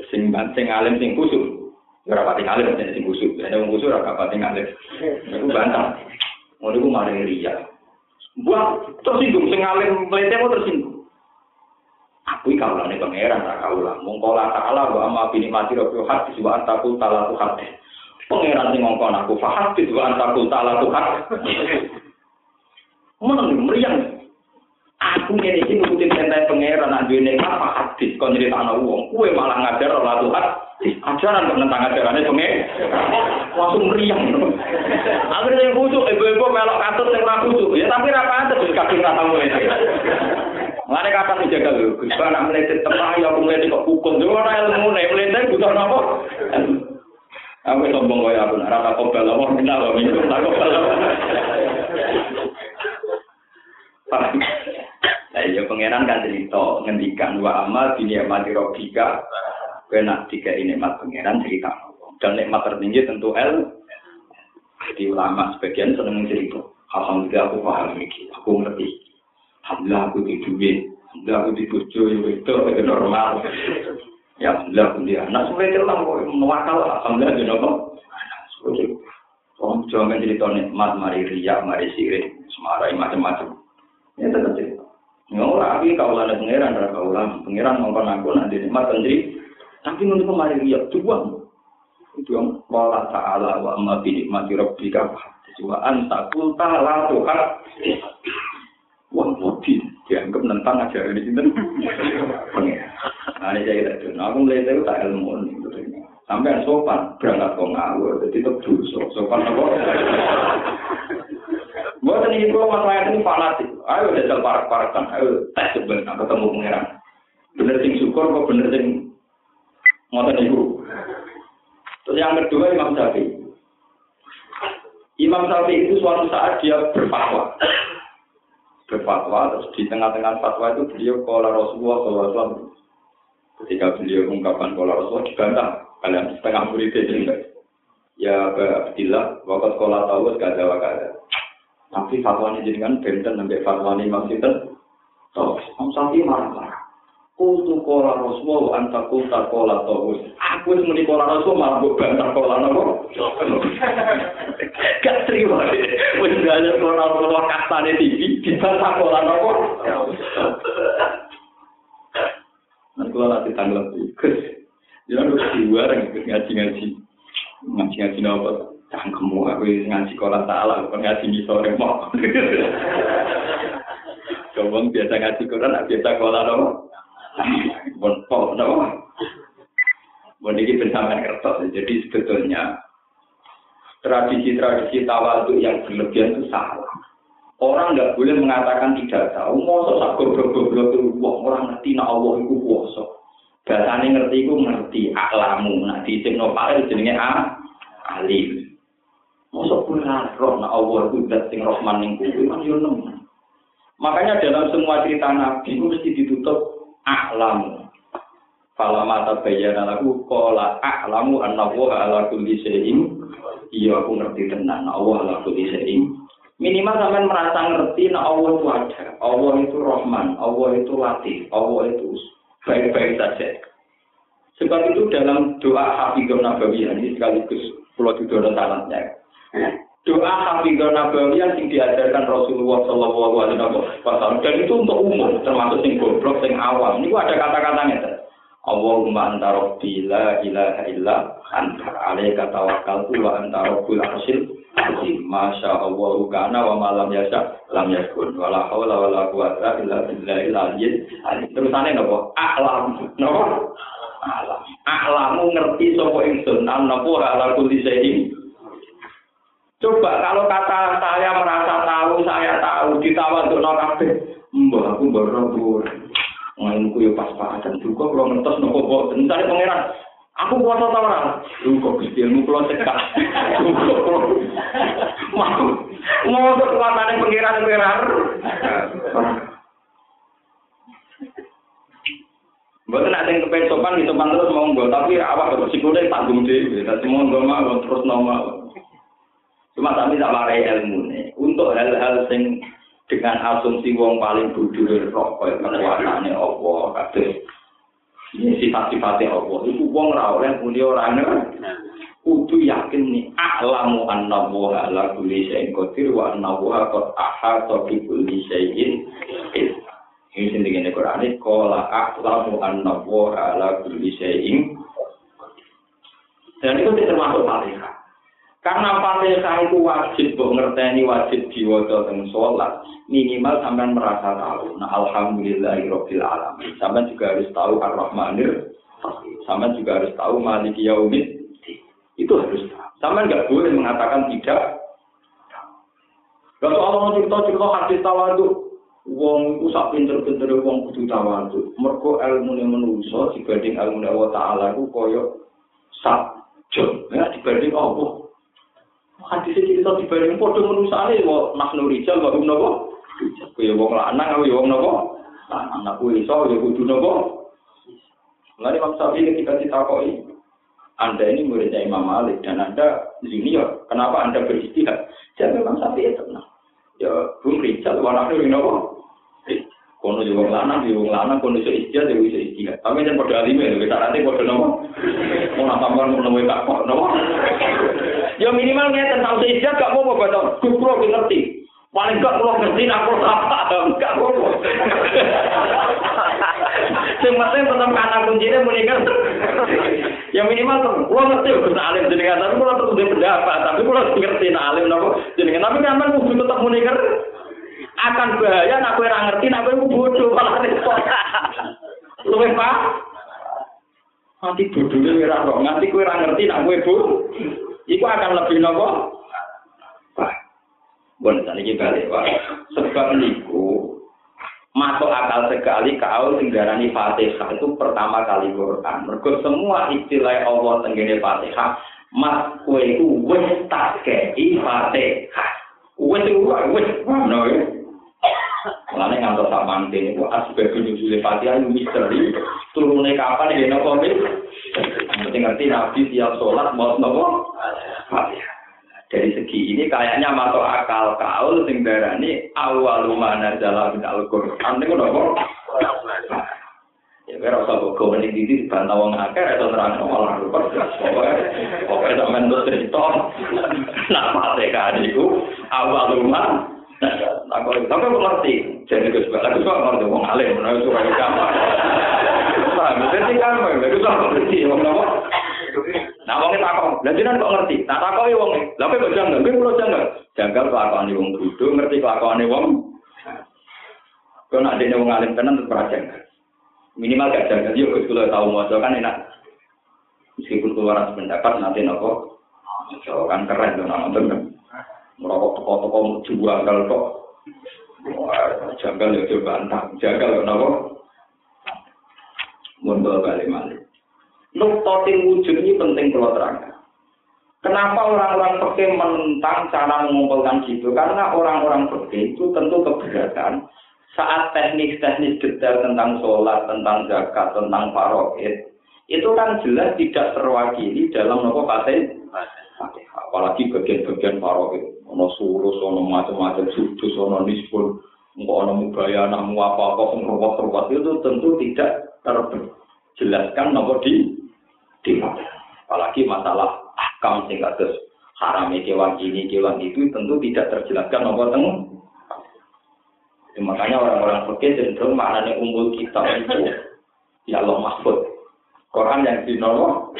Sing sing ngalim sing kusuk. Ora pati ngalim dan sing kusuk. Ada wong kusuk ora pati ngalim. Iku bantah. Ngono iku mari riya. Buat tersinggung sing ngalim mlete tersinggung. Aku iki kawulane pangeran tak kawula. Mung kala ta'ala wa amma bi nikmati rabbil hadis wa antakul talatu hadis. Pangeran sing ngongkon aku fahadis wa antakul talatu hadis. Meneng meriang. Aku ngene iki nurutin perintah pangeran nak duwe nikmat apa hadis. dikon cerita anak uang, kue malah ngajar orang Tuhan, ajaran kok tentang ajarannya pengen, langsung meriang. Akhirnya yang khusyuk, ibu-ibu melok katut yang khusyuk, ya tapi terus kaki kata mulai. Mana kata menjaga lu, gus anak melihat tepah ya aku melihat kok hukum, orang ilmu nih melihat butuh apa? Aku sombong kaya aku, rata kobel, apa? Kenal, minum tak kobel. Nah, ya pangeran kan cerita ngendikan wa amal di nikmati robika kena tiga ini nikmat pangeran cerita dan nikmat tertinggi tentu el. Di ulama sebagian seneng cerita. Alhamdulillah aku paham ini aku ngerti alhamdulillah aku di duit. Alhamdulillah aku di bojo ya itu itu normal. Ya alhamdulillah aku di anak. Sebagai cerita kok mewakal alhamdulillah di nopo? Om jangan cerita nikmat mari riak mari sirik semarai macam-macam. Ya tetap cerita Ora iki kaulane pangeran ra kaulan, pangeran ngomong aku nanti nikmat sendiri. Tapi untuk kemarin dia dua. Itu yang wala ta'ala wa amma bi nikmati rabbika wa anta qulta la tuhat. Dianggap nentang ajaran sini. Pangeran. Nah, ini saya tidak Aku melihat itu tak ilmu Sampai sopan berangkat kok ngawur, jadi itu. Sopan apa? Buat ini kalau masalah ini fanatik. Ayo jajal parak-parakan. Ayo tes sebenarnya ketemu pangeran. Bener sing syukur kok bener sing ngotot ibu. Terus yang kedua Imam Syafi'i. Imam Syafi'i itu suatu saat dia berfatwa. Berfatwa, terus di tengah-tengah fatwa itu beliau kola Rasulullah SAW. Ketika beliau mengungkapkan kola Rasulullah dibantah. Kalian setengah murid itu Ya, Abdillah, waktu sekolah tahu, gak ada wakada. Tapi fatwanya jadi kan benten sampai fatwanya Imam Sinten. Toh, Imam Syafi'i marah-marah. Kultu kola Rasulullah anta kulta kola tawus. Aku itu meni kola Rasul malah gue kola nopo. <laughs> Gak terima. Wes gak kola Rasulullah kastane tinggi, dibantah kola nopo. <laughs> Nanti kalau nanti tanggal ikut, jangan lupa dua orang ngaji-ngaji. Ngaji-ngaji nopo. cangkemmu aku ngaji kola salah, bukan ngaji di sore mau. <laughs> Coba biasa ngaji Quran, biasa kola dong. Bon pol dong. Bon ini bersama kertas. Jadi sebetulnya tradisi-tradisi tawaduk yang berlebihan itu salah. Orang nggak boleh mengatakan tidak tahu. Masa sak goblok-goblok itu wah orang ngerti nak Allah itu kuasa. Bahasane ngerti itu ngerti aklamu. Nah di Ibnu Fa'il jenenge a alim. Masa pun roh na Allah itu dat sing Rahman ning kuwi kan yo Makanya dalam semua cerita Nabi itu mesti ditutup a'lamu. Fala mata bayana lagu qala a'lamu anna wa ala kulli syai'in. Iya aku ngerti tenan Allah ala kulli. Minimal sampean merasa ngerti nah Allah itu ada. Allah itu Rahman, Allah itu Latif, Allah itu baik-baik saja. Sebab itu dalam doa Hafizun Nabawi ini sekaligus pulau doa salahnya. Doa Hafizah Nabawi yang diajarkan Rasulullah Shallallahu Alaihi Wasallam. Dan itu untuk umum, termasuk sing goblok, sing awam. Ini ada kata-katanya. Allahumma anta rabbi la ilaha illa anta alaika tawakkaltu wa anta rabbul arsyil azim. Masya Allah kana wa malam yasha lam yakun. Wala haula wala quwata illa billahil aliyyil azim. Terusane napa? A'lam. Napa? Alam. A'lamu ngerti sapa ingsun? Napa ala kulli syai'in Coba kalau kata saya merasa tahu, saya tahu, ditawa untuk kabeh. Mbah aku baru bur. Ngainku ya pas-pasan juga kalau ngetos nopo kok. Misalnya pangeran, aku puasa tau ora? Lu kok Gusti ilmu kula cekak. Mau mau kekuatane pangeran pangeran. Buat nak yang kepengen sopan, sopan terus mau nggak, tapi awak bersikutnya tanggung deh. Tapi mau nggak mau terus normal. Cuma tapi tak marai ilmu nih. Untuk hal-hal sing dengan asumsi wong paling bodoh rokok kekuatannya Allah kados ini sifat-sifatnya Allah itu wong ra oleh muni ora kudu yakin nih a'lamu anna wa ala kulli syai'in qadir wa anna wa qad ahata bi kulli syai'in ini sing dikene Quran iki qala a'lamu anna wa ala kulli syai'in dan itu termasuk Fatihah Karena Fatihah itu wajib mbok ngerteni wajib diwaca teng salat, minimal sampean merasa tahu. Nah, alhamdulillahirabbil alamin. Sampean juga harus tahu Ar-Rahmanir Sampean juga harus tahu Maliki. Itu harus tahu. Sampean nggak boleh mengatakan tidak. Kalau Allah cerita-cerita hadis tawadu, wong iku sak pinter-pintere wong kudu tawadu. Mergo ilmune manusa dibanding ilmune Allah Taala iku kaya sak jam ya dibanding Allah. Hadis iki cerita dibanding padha manusane wa Nahnu Rijal wa hum napa? Kaya wong lanang kaya wong napa? Lanang aku iso ya kudu napa? Lalu Imam Syafi'i ketika ditakoi, Anda ini muridnya Imam Malik dan Anda junior, kenapa Anda beristihad? Jadi Imam Syafi'i tenang. Ya, belum Rijal, warna itu apa? Kono yo wong lanang yo wong lanang kono iso istihad yo iso istihad tapi jan padha alime lho nanti padha nopo? Mau sampean ngono wae tak kok nopo? Yo minimal ngeten tau istihad gak apa-apa batok kulo ngerti. Paling gak kulo ngerti nak kulo apa gak apa-apa. Sing penting tetep kana kuncine muni kan ya minimal tuh kulo ngerti kok alim jenengan. Tapi kulo tetep pendapat. Tapi kulo ngerti nak alim nopo jenengan. Tapi kan kudu tetep muni akan bahaya nak kowe ora ngerti nak kowe bodoh malah repot. Luwe Pak. Nanti bodohnya ora kok nganti kowe ora ngerti nak kowe bodoh. Iku akan lebih nopo? Bon saniki balik Pak. Sebab niku masuk akal sekali kau tinggalani Fatihah itu pertama kali Quran. Mergo semua istilah Allah tenggene Fatihah, mas kowe iku wis tak kei Fatihah. Wis wis ngono ya. Mulane ngantos sak mangke niku asbab nuzule Fatihah itu misteri. Turune kapan ya napa wis? Penting ngerti Nabi tiap sholat mau nopo? Dari segi ini kayaknya masuk akal kaul sing darani awal mana dalam Al-Qur'an niku nopo? Ya kira usah kok kowe iki dibantah wong akeh atau nerang malah rupa pokoke pokoke sampean terus cerita nak Fatihah niku awal mana Aku tapi aku ngerti. Jadi gue suka, aku suka ngerti wong alim, aku suka gampang. Paham? Jadi gampang, aku suka ngerti wong apa. Nah, wong itu lah jenengan kok ngerti? Nah, takon wong, lha kok janggal, kowe kula janggal. Janggal kelakuane wong bodho, ngerti kelakuane wong. Kau nak dene wong alim tenan janggal. Minimal gak janggal yo Gus kula tau maca kan enak. Meskipun keluar pendapat nanti nopo. kan keren tuh kan. Merokok toko-toko jual kalau kok janggal ya coba antah janggal kenapa mundur balik balik nuktotin wujud ini penting kalau terangkan Kenapa orang-orang pergi menentang cara mengumpulkan gitu? Karena orang-orang pergi itu tentu keberatan saat teknis-teknis detail tentang sholat, tentang zakat, tentang paroid, itu kan jelas tidak terwakili dalam nopo fatih. Apalagi bagian-bagian paroid. Ono surus, ono macam-macam sudus, ono nisbun, ono mubayana, mu apa-apa, ruwet-ruwet. Itu tentu tidak terjelaskan nomor di di apalagi masalah ahkam sing kados haram kewan ini kewan itu tentu tidak terjelaskan nomor teng makanya orang-orang fikih cenderung maknanya umul kitab itu. Ya Allah mahfud. Quran yang di nomor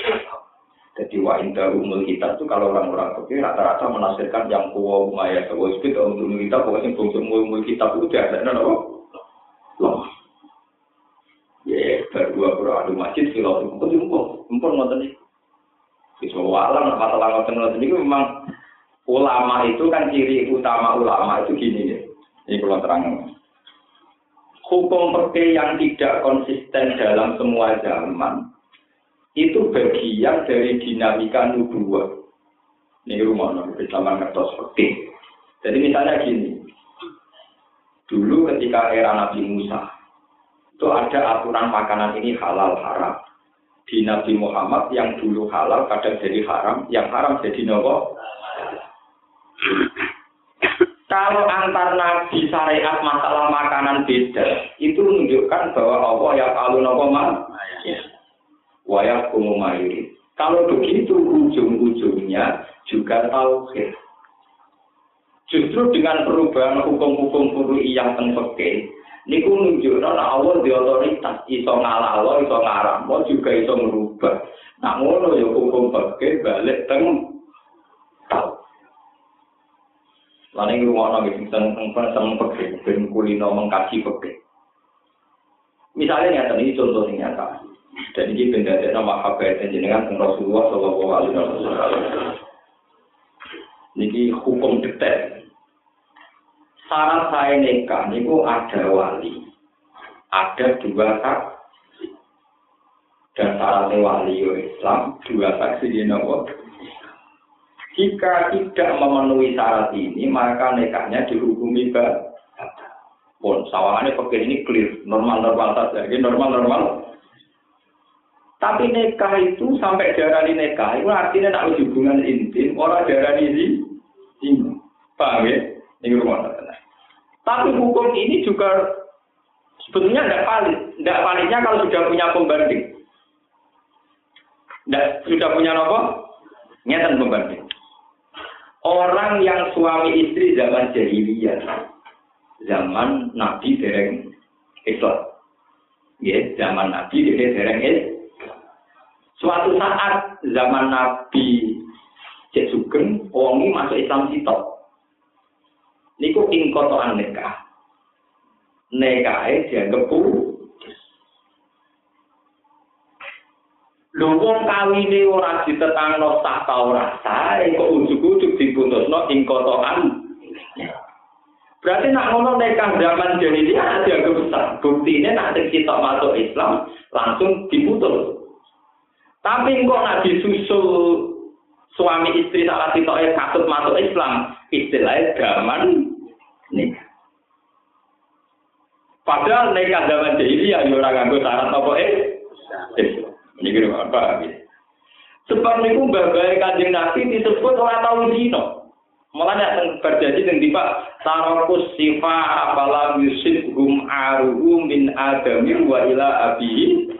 Jadi wa inda umul kita itu kalau orang-orang fikih rata-rata menafsirkan yang kuwa umaya sewa itu untuk kita pokoknya bungsu umul kita itu biasa ada apa? Loh. Ya, berdua berdua adu masjid filosofi itu jumbo, jumbo nonton nih. Bisa walam masalah nonton nonton ini memang ulama itu kan ciri utama ulama itu gini ya. Ini kalau terang. Hukum perke yang tidak konsisten dalam semua zaman itu bagian dari dinamika nubuah. Ini rumah nabi sama ngertos seperti. Jadi misalnya gini, dulu ketika era Nabi Musa, itu ada aturan makanan ini halal haram. Di Nabi Muhammad yang dulu halal kadang jadi haram, yang haram jadi nopo. Kalau antar nabi syariat masalah makanan beda, itu menunjukkan bahwa Allah yang kalau nopo mah wayak mayuri. Kalau begitu ujung-ujungnya juga tauhid. Justru dengan perubahan hukum-hukum furui yang tengpeke, niku nunjukno nek Allah di otoritas iso ngalalo, iso mau juga iso merubah. Ngono ya hukum peke balik teng Mana yang rumah orang itu seneng seneng seneng peke, ben kulino mengkaji peke. Misalnya nyata ini contoh yang nyata. Dan ini benda nama habat jenengan Rasulullah Shallallahu Alaihi Wasallam. Niki hukum detail. Syarat saya nikah niku ada wali, ada dua saksi. Dan syarat wali Islam dua saksi di nomor jika tidak memenuhi syarat ini, maka nikahnya dihukumi batal. Pun sawangannya pakai ini clear, normal-normal saja, ini normal-normal. Tapi nikah itu sampai darah di nikah, itu artinya nak hubungan intim, orang darah ini. Paham ya? Ini rumah Tapi hukum ini juga sebetulnya tidak valid. Tidak validnya kalau sudah punya pembanding. Tidak, sudah punya apa? Nyata pembanding. Orang yang suami istri zaman jahiliyah, zaman Nabi dereng Islam. Ya, zaman Nabi dereng Islam. Suatu saat zaman Nabi Cek Sugeng, wongi masuk Islam sitok. Niku ing kotoan nikah. Nikahe dianggap Lho wong kawine ora ditetangno sah ta ora sah, kok ujug-ujug diputusno ing kotokan. Berarti nak ngono nikah zaman jahiliyah dianggap besar. Buktinya nak sing kita masuk Islam langsung diputus. Tapi kok nak disusul suami istri salah sitoke kasut masuk Islam, istilahnya zaman nikah. Padahal nikah zaman jahiliyah ya ora nganggo syarat apa eh? Ini kira apa? Kanjeng Nabi disebut orang tahu dino. Malah yang terjadi dengan tiba tarokus sifa apalam yusuf hum aruhu min adami wa ila abihi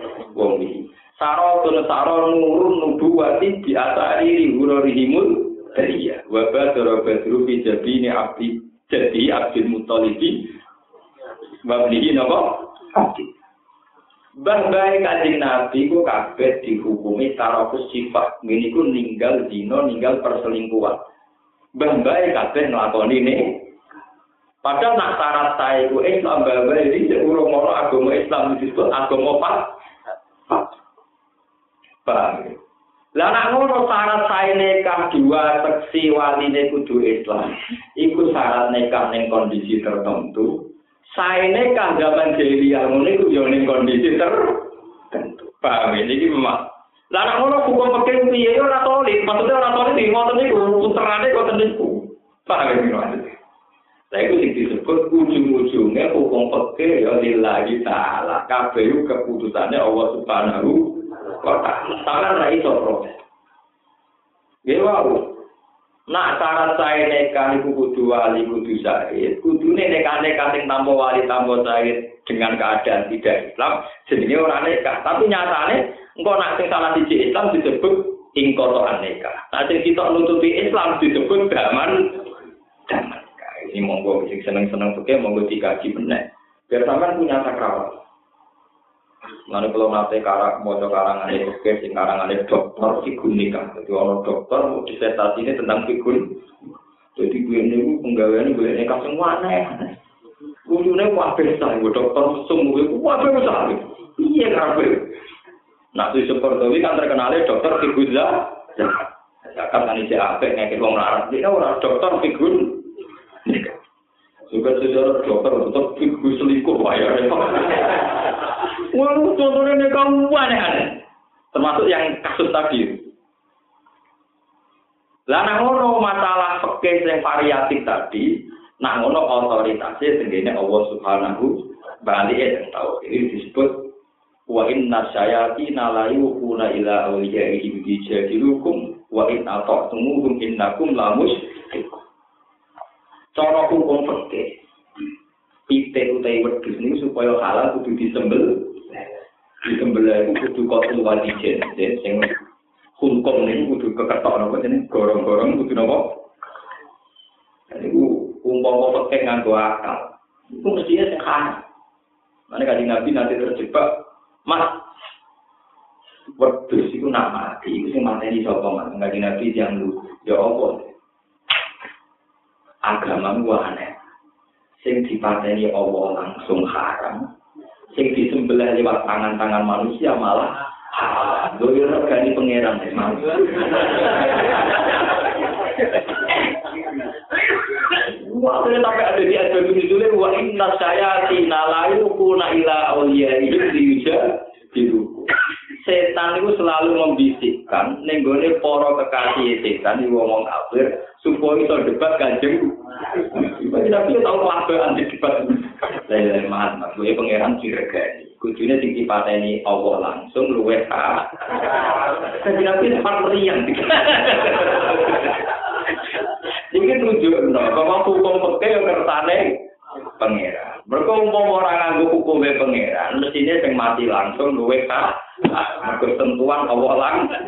wami. Sarotun saron nurun nubuwati di asari hurorihimul dariya. Wabah badara badru fi jabini abdi jadi abdul mutalibi wablihi napa? Abdi. Mbah bae kanjeng Nabi ku kabeh dihukumi tarokus sifat. Ngene ku ninggal dino, ninggal perselingkuhan. Mbah bae kabeh nglakoni ini. Padahal nak syarat saya ku Islam mbah bae iki urung agama Islam disebut agama pas. Paham? Lah nak ngono syarat saya nikah dua seksi waline kudu Islam. Iku syarat nikah ning kondisi tertentu. saene kan zaman jahiliyah ngono iku yo ning kondisi tertentu. Paham ini iki memang. Lah nek ngono hukum pekeh piye yo ora tolik, maksudnya ora tolik di ngoten niku puterane kok niku. Paham ini maksudnya. Lah iku sing disebut ujung-ujungnya hukum pekeh yo lillahi taala. Kabeh keputusannya Allah Subhanahu taala. Tangan ra iso protes. Nggih wae. Nak syarat saya nikah iku kudu wali kudu syahid, kudune nekah-nekah sing tanpa wali tanpa syahid dengan keadaan tidak Islam, jenenge ora nikah. Tapi nyatane engko nak sing salah siji Islam disebut ing kotoran nikah. Nah sing kita nututi Islam disebut daman daman. Ini monggo sing seneng-seneng oke monggo dikaji bener. Biar sampean punya sakral. Lalu kalau nanti karang mau karangan itu ke sing karangan itu dokter figur nikah. Jadi orang dokter disertasi ini tentang figur. Jadi gue ini penggawean gue nikah semua aneh. Ujungnya wabah saya, gue dokter semua gue wabah saya. Iya ngabe. Nah si seperti kan terkenalnya dokter figur zakat. Zakat kan isi apa ngekit wong larat. Dia orang dokter figur. Juga sejarah dokter untuk figur selingkuh bayar. Wah, contohnya ini kamu aneh-aneh. Termasuk yang kasus tadi. Lah nang ngono masalah fikih yang variatif tadi, nang ngono otoritasnya tenggene Allah Subhanahu bali yang tahu. Ini disebut wa inna syayatina la yuquna ila awliyaihim bijadilukum wa in ata'tumuhum innakum la musyrikun. Cara hukum fikih Pitik utai wedhus supaya halal kudu disembel di sembelih itu kudu kotul wadijen sing hukum ini kudu keketok nopo ini gorong-gorong kudu nopo itu umpama pakai nganggo akal itu mestinya sehat mana kali nabi nanti terjebak mas wedus itu nak mati itu sing mati di sopo mas ngaji nabi yang lu ya apa agama aneh. Sing dipateni Allah langsung haram. Sing disembelih lewat tangan-tangan manusia malah halal. Gue regani pangeran deh, Wah, sampai ada di ayat itu dulu wa inna saya tina layu kuna ila awliya itu diuja diruku. Setan itu selalu membisikkan nenggone poro kekasih setan di ngomong kafir supaya itu debat kanjeng. Tapi tahu apa anti debat. Lain-lain mah, gue pangeran diregani. Kudunya sing dipateni Allah langsung luweh ha. Tapi nabi sempat meriang. Ini tunjuk no, bahwa hukum peke yang kersane pangeran. Mereka umum orang nganggo hukumnya pangeran, mestinya yang mati langsung luwe ka, mereka sentuhan Allah langsung.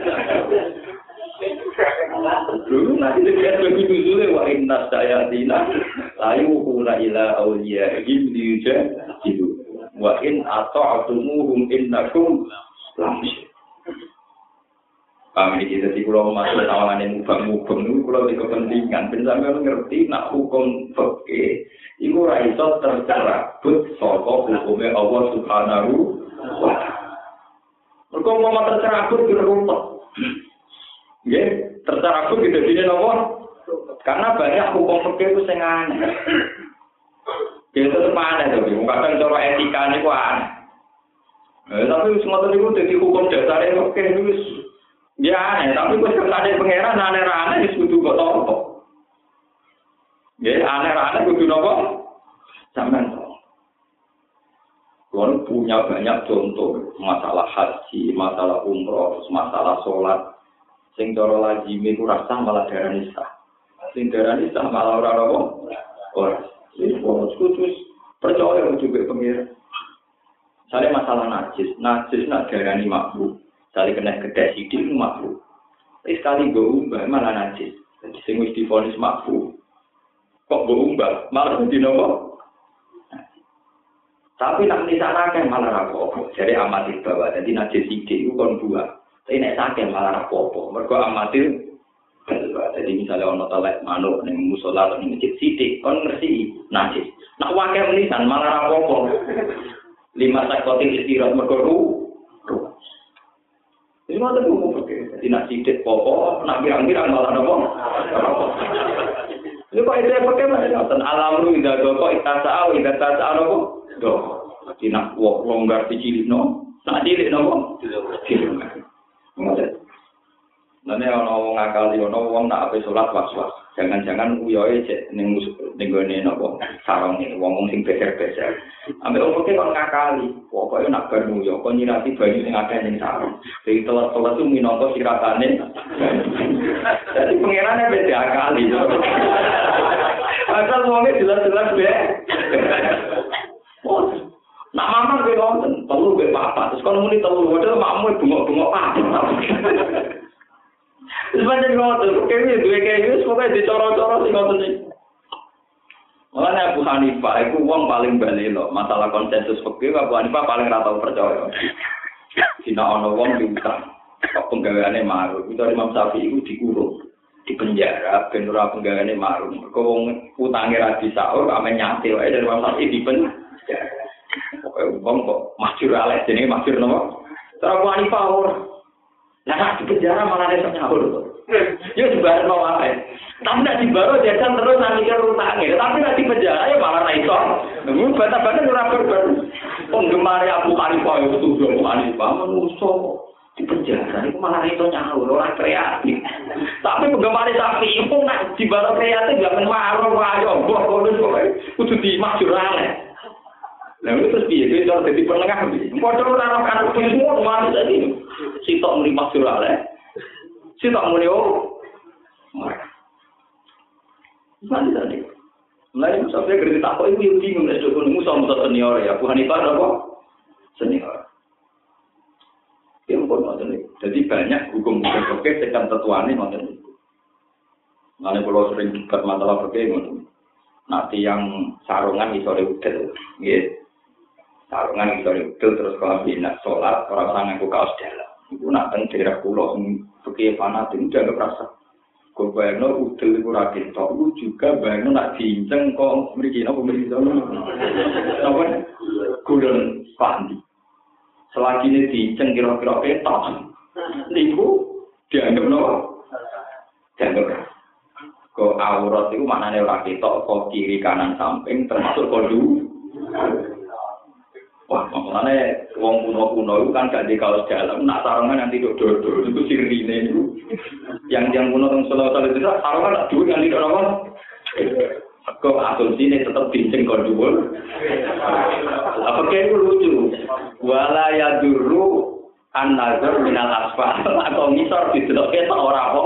Dulu nanti dia begitu dulu wa inna sayatina layu kuna ila awliya him diuja itu wa in ata'tumuhum innakum lamsyir Kami di jadi kalau masuk tawanan yang mubang-mubang itu kalau di kepentingan, ben sampai ngerti nak hukum fakih, itu raiso tercerabut soko hukumnya Allah Subhanahu wa Ta'ala. Mereka mau tercerabut di Ya, tercerabut di sini nomor. Karena banyak hukum fakih itu yang aneh. Itu tuh aneh tuh, kadang cara etika kok aneh. Eh, tapi semua itu jadi hukum dasarnya fakih itu Ya aneh, tapi gue sekali pangeran aneh-aneh wis kudu kok tompo. Ya aneh-aneh kudu nopo? Sampeyan Kalau punya banyak contoh masalah haji, masalah umroh, masalah sholat. Sing cara lazim iku rasa malah darah nisa. Sing darah nisa malah ora apa? Ora. Kalau khusus percaya juga pengira. Saya masalah najis, najis nak darah ni makhluk. Sekali kena gede sidik itu makfu. Tapi sekali gue umbah malah najis. Jadi sing wis difonis makfu. Kok gue umbah malah jadi nopo. Tapi nak sana kan malah rapopo. Jadi amatir bawa. Jadi najis sidik itu kon dua. Tapi nek sakit malah rapopo. Mereka amatir Jadi misalnya ono telek manuk ning musola atau ning masjid sidik kon ngerti najis. Nak wakil menisan malah rapopo. Lima sakotin istirahat mergo Ini mau tuh ngomong oke. Jadi nak sidik popo, nak pirang-pirang malah nopo. Ini kok itu pakai mas ngoten alam lu indah doko itasa au indah tasa nopo. Do. Jadi nak wong longgar dicilik no, nak cilik nopo. Cilik. Nanti ono wong ngakali ono wong nak ape sholat was-was. Jangan-jangan uyoe cek ning ning gone napa sarong iki wong sing beser-beser. Ambek opo ki kon ngakali, pokoke nak bar uyo kon nyirati banyu sing akeh ning sarong. Dadi telat-telat ku minangka siratane. Dadi pengirane beda akali. Asal wonge jelas-jelas be. Nak mamang ke nonton, telu ke papa, terus kalau muni telu, waduh makmu bungok-bungok papa. Sepanjang ngotot, kayaknya dua kayaknya pokoknya dicoro-coro sih ngotot nih. Makanya Abu Hanifah itu uang paling balik loh. Masalah konsensus fikih Abu Hanifah paling rata percaya. Sina ono uang diutang, kok penggaweane maru. Itu Imam Syafi'i itu dikurung di penjara ben ora penggaweane maru. Kok wong utange ra disaur ame nyate wae dari Imam Syafi'i di penjara. Wong kok masjur aleh jenenge masjur napa? Cara Abu Hanifah ora. Nah, di penjara malah ada nyaur. Ya sebarang mau apa Tapi nak dibaru jajan terus nanti ke utangnya. Tapi nak di penjara ya malah naiso. Namun bata-bata ora berber. Penggemar Abu Hanifah itu tuh Abu Hanifah menuso di penjara itu malah itu nyaur orang kreatif. Tapi penggemar sapi itu nak di kreatif gak menwaru wayo. Wah, kalau itu kudu dimakjur aleh. Nah itu terus dia itu harus jadi penengah. Padahal orang kan itu semua tadi? Si tok muni maksudnya, ya. si tok muni mana tadi? Mulai itu sampai kerja tak kok ibu bingung musuh senior ya. Bukan itu apa? Senior. Ya pun ini. Jadi banyak hukum-hukum oke sekan tetuane itu. Mana kalau sering debat masalah Nanti yang sarungan iso udel, gitu. Sarungan itu itu terus kalau bina sholat orang-orang yang kaos dalam itu nak daerah pulau pergi fanatik itu agak rasa Kau bayangno udel iku ra ketok, lu juga bayangno nak diinceng kok napa mriki sono. Napa? Gulun pandi. Selagi ini diinceng kira-kira ketok, niku dianggap napa? Dianggap Kok aurat itu maknanya ora ketok, kok kiri kanan samping termasuk kodu. Wah, makanya wong kuno-kuno itu kan gak di kaos dalam, nak sarungan nanti dodo itu sirine itu. Yang yang kuno teng Solo Solo itu sarungan tak duwe yang tidak apa. Kok asumsi ini tetap bincang kau dulu. Apa kayak itu lucu? Wala ya dulu an nazar minal asfal atau misor di delok ketok ora apa.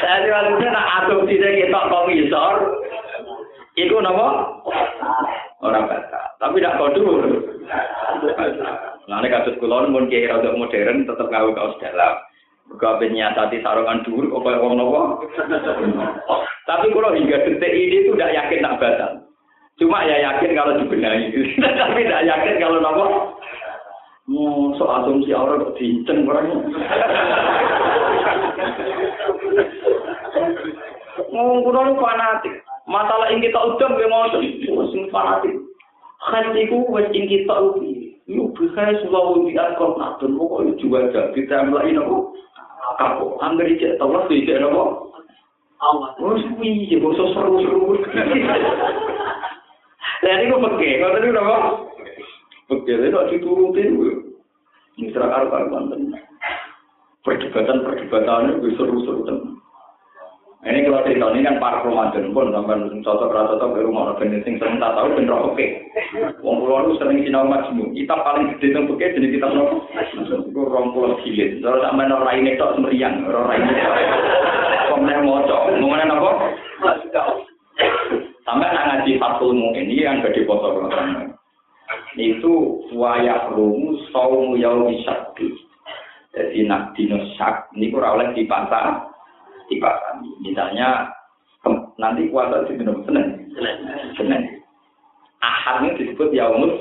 Jadi maksudnya nak asumsi ketok kok misor, Iku napa? Orang batal. Tapi tidak kodur. Nah, ini kasus kulon pun kiai rada modern tetap gawe kaos dalam. Mereka nyatati sarungan dulu, kok kayak nopo. Tapi kalau hingga detik ini itu tidak yakin tak batal. Cuma ya yakin kalau dibenahi. <laughs> Tapi tidak yakin kalau nopo. Oh, so asumsi orang kok diinceng orangnya. <laughs> Ngomong kuno fanatik. Masalah yang kita udah nggak mau sing fanatik. Khatiku wes ing kita ubi. Yuk bisa selalu diakon natun pokoknya juga jadi tambah ini apa? Kapo, angger iki tau lah iki apa? Awas. Wes kuwi ya bosok seru-seru. Lah niku peke, ngoten niku apa? Peke lha kok diturutin kuwi. Misra karo-karo Perdebatan-perdebatan itu seru-seru tenan. Ini kalau cerita ini kan para Ramadan pun sampai cocok rata cocok baru mau ben sing sering tak tahu ben oke. Wong kula lu sering sinau majmu. Kita paling gede teng oke jadi kita nopo. Iku 20 jilid. Kalau sampe ora ini tok semeriang, ora ini. Kok meneh maca. Ngomongane napa? Sampai nak ngaji Fathul ini yang gede foto Itu wayah rumu saumu yaumi syakti. Jadi nak dino syak ini kurang oleh dipantah dipahami. Misalnya nanti puasa di minum Senin. Senin. Ahad ini disebut yaumus.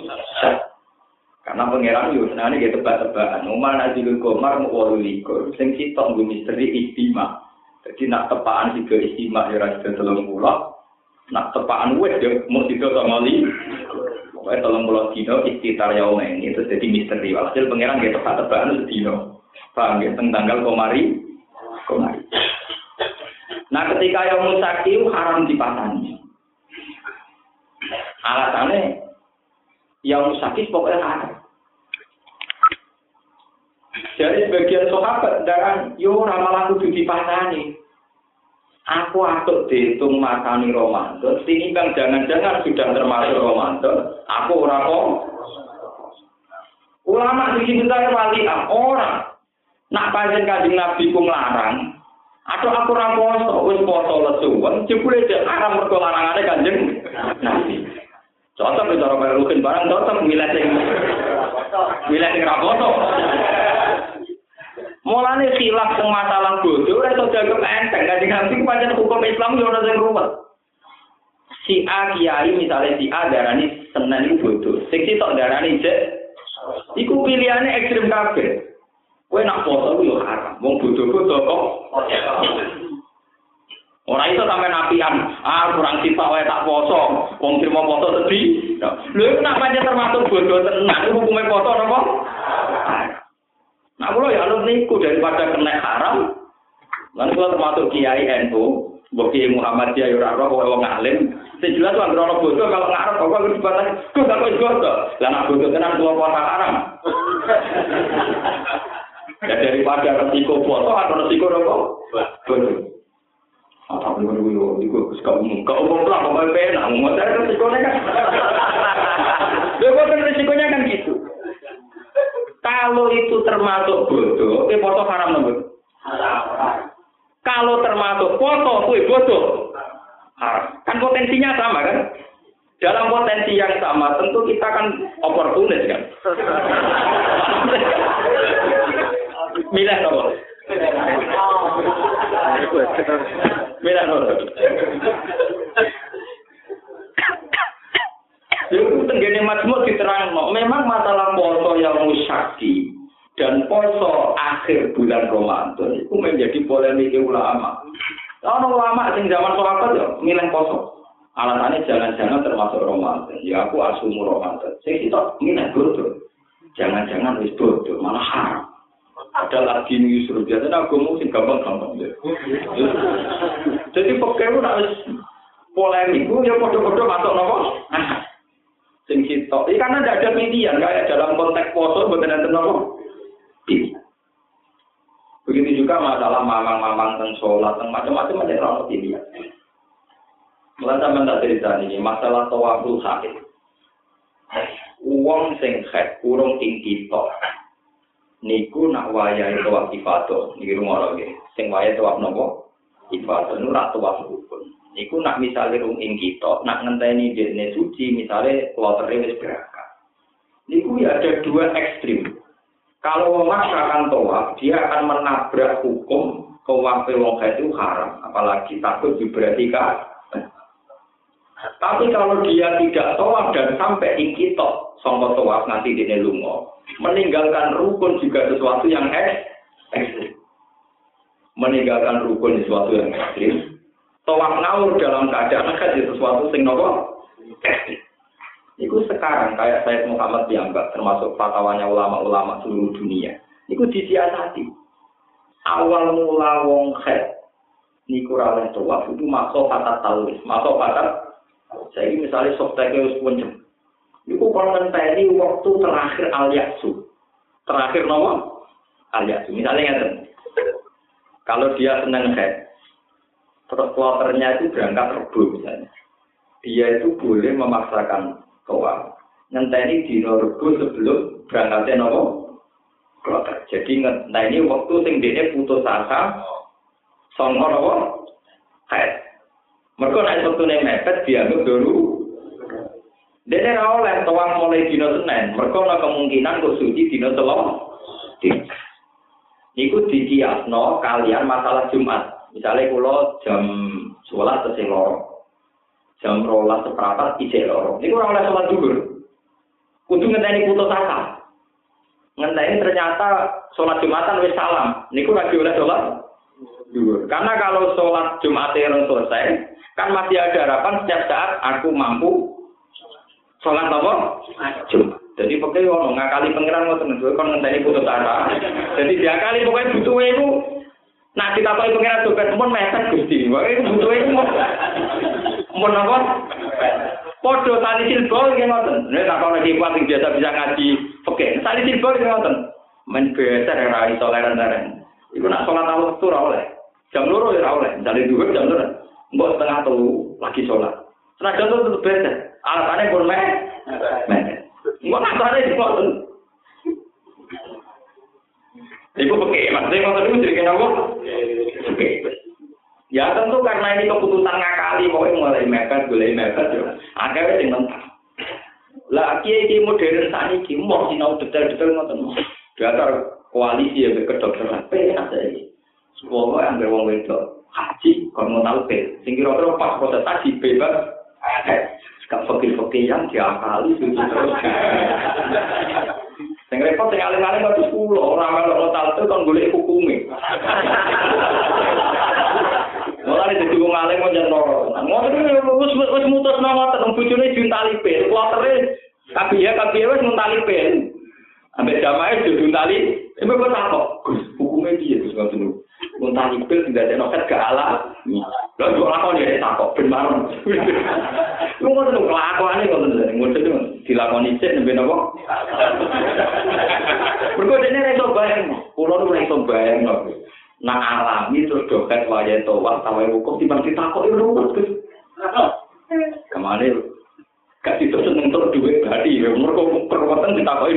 Karena pangeran yo senane gitu tebak-tebakan. Umar nazilul komar mau likur. Sing sitok nggo misteri istima. Jadi nak tepaan tiga istima ya ra sida telung puluh. Nak tepaan wes yo mau sida sama li. Pokoknya telung puluh dino istitar yaum ini itu jadi misteri. Walhasil pangeran gitu tebak-tebakan sedino. Paham ya tentang tanggal komari. Komari. Nah ketika yang musaki haram dipasani. Alasannya yang musaki pokoknya haram. Jadi sebagian sahabat darah yo ramal aku dipasani. Aku atuk dihitung matani Ramadan, bang jangan-jangan sudah termasuk Ramadan, aku ora kok. Ulama di sini wali orang. Nak pancen kanjeng Nabi ku nglarang, Atau aku ora poso, wis poso lesuwen, jebule cek haram mergo larangane Kanjeng Nabi. Cocok cara kaya rukin barang cocok milih sing milih sing ra poso. Mulane khilaf teng masalah bodoh ora iso dianggap enteng, Kanjeng Nabi pancen hukum Islam yo ora sing ruwet. Si A kiai misalnya si A darani senen iku bodoh, sing sitok darani cek iku pilihane ekstrem kabeh. Kowe nak foto yo haram. Wong bodho-bodho kok. Ora iso sampe napian, ah kurang sifat wae tak poso. Wong trimo foto sedih. Lho iku nak pancen termasuk bodho tenan hukume foto napa? Nah, kalau ya alur niku daripada kena haram, lan kula termasuk kiai NU, mbok kiai Muhammad ya ora roh wong alim. Sing jelas tuh anggere bodoh kalau ngarep kok kudu dibatasi. Kok gak kok bodoh. Lah nak bodoh tenan puasa haram. Ya daripada resiko foto atau resiko apa? Betul. Apa pun gue gue gue suka umum, kau umum lah, mau pena, mau saya resikonya kan. <laughs> Dia resikonya kan gitu. Kalau itu termasuk bodoh, oke foto haram nomor. Kalau termasuk foto, kue bodoh. Haram. Kan potensinya sama kan? Dalam potensi yang sama, tentu kita kan oportunis kan. <laughs> Milih apa? Milih apa? Itu tenggene majmuk diterang, memang masalah poso yang musyaki dan poso akhir bulan Ramadan itu menjadi polemik ulama. Kalau ulama sing zaman sahabat ya milih poso. Alasannya jangan-jangan termasuk Ramadan. Ya aku asumu Ramadan. Saya kita milih bodoh. Jangan-jangan wis bodoh, malah haram. Ada lagi nih Yusuf, biasanya aku mau sing gampang-gampang. Ya. Jadi pokoknya harus polemik, ya bodoh-bodoh masuk nopo. Sing kita, ini karena tidak ada pilihan, kayak dalam konteks poso, bukan ada nopo. Begitu juga masalah mamang-mamang tentang sholat, tentang macam-macam ada orang pilihan. Mulai sama tak cerita ini, masalah tawaful sakit. Uang sing khet, urung ing kita. Niku nak wayai tawaf ibadah, niki rumah lagi. Sing wayai tawaf nopo? Ibadah, nu rak tawaf rukun. Niku nak misalnya rung ing kita, nak ngenteni dene suci, misalnya kloternya wis berangkat. Niku ya ada dua ekstrim. Kalau memaksakan tawaf, dia akan menabrak hukum tawaf wong itu haram, apalagi takut diberarti Tapi kalau dia tidak tawaf dan sampai ikitok tawaf nanti di lungo, meninggalkan rukun juga sesuatu yang ekstrim. Meninggalkan rukun sesuatu yang ekstrim. Tawaf ngawur dalam keadaan kan sesuatu sing nopo ekstrim. Itu sekarang kayak saya Muhammad dianggap termasuk fatwanya ulama-ulama seluruh dunia. Itu disiasati. Awal mula wong khed niku raweh tawaf itu masuk kata taulis, masuk kata saya misalnya sok teke wis puncem. Iku ngenteni waktu terakhir al yaksu. Terakhir nawa al yaksu. Misalnya ngeten. Kalau dia seneng khed, terus kloternya itu berangkat rebu misalnya. Dia itu boleh memaksakan kowa. Ngenteni dina rebo sebelum berangkatnya nopo kloter. Jadi ngenteni waktu sing dene putus asa songo nopo haid. Mereka naik waktu nih mepet dianggap dulu. Dene ra oleh tuang mulai dina Senin. Mereka ana kemungkinan kok suci dina Selasa. Iku dikiasno kalian masalah Jumat. Misalnya kalau jam 11 tesih loro jam rolas seperempat ijek loro. Ini kurang oleh sholat duhur. Kudu ngenteni putus asa. Ngenteni ternyata sholat jumatan wis salam. Niku lagi oleh sholat duhur. Karena kalau sholat jumat yang selesai, kan masih ada harapan setiap saat aku mampu sholat apa? Jadi pokoknya orang ngakali pengiran ngoten kon ngenteni putus asa. Jadi dia kali pokoknya butuh itu Nah, tahu pengiran juga pun mepet gusti. Pokoknya butuh itu Mun apa? Podo tali silbol nggih ngoten. Nek tak ana kipat sing biasa bisa ngaji oke. Tali silbol nggih ngoten. Men biasa ora iso leren-leren. Iku nak salat awal waktu ora oleh. Jam loro ya ora oleh. Misale jam loro. Mbok setengah telu lagi salat. Senajan itu tetep beda. Alasannya pun meh. Mbok alasannya di ngoten. Iku peke, maksudnya ngoten niku jadi? Oke. Ya tentu karena ini keputusan ngakali, pokoknya mulai mepet, mulai mepet, ya. Akhirnya sing mentah. Lah kiai kiai modern saat ini mau sinau detail-detail ngoten. Dasar koalisi ya kedokteran, penak saya ini. Semua yang berwong wedok haji, kalau mau tahu pil. Sing kira-kira pas proses haji bebas, gak fakir-fakir yang diakali suci terus. Sing repot sing alim-alim kok 10 ora melok talte kon golek hukume. Mulane dadi wong alim kok jan loro. Ngono wis wis mutus nang ngoten bojone juntali pil, klotere kabeh kabeh wis muntali pil. Ambek jamae juntali, ibu kok takok. Hukume piye Gus ngoten pun tani kubil tidak ada noket ke ala. Lalu gue lakon ya, tak kok pin baru. Lu mau tuh kelakuan ini kalau tidak ngurus itu dilakukan ijek nabi nabo. Berikutnya ini rezo bayang, pulau itu rezo bayang nabi. Nah alami terus doket wajah itu, wah tahu yang hukum timbang kita kok itu ngurus ke. Kemarin seneng tuh duit tadi, umur kok perwatan kita kok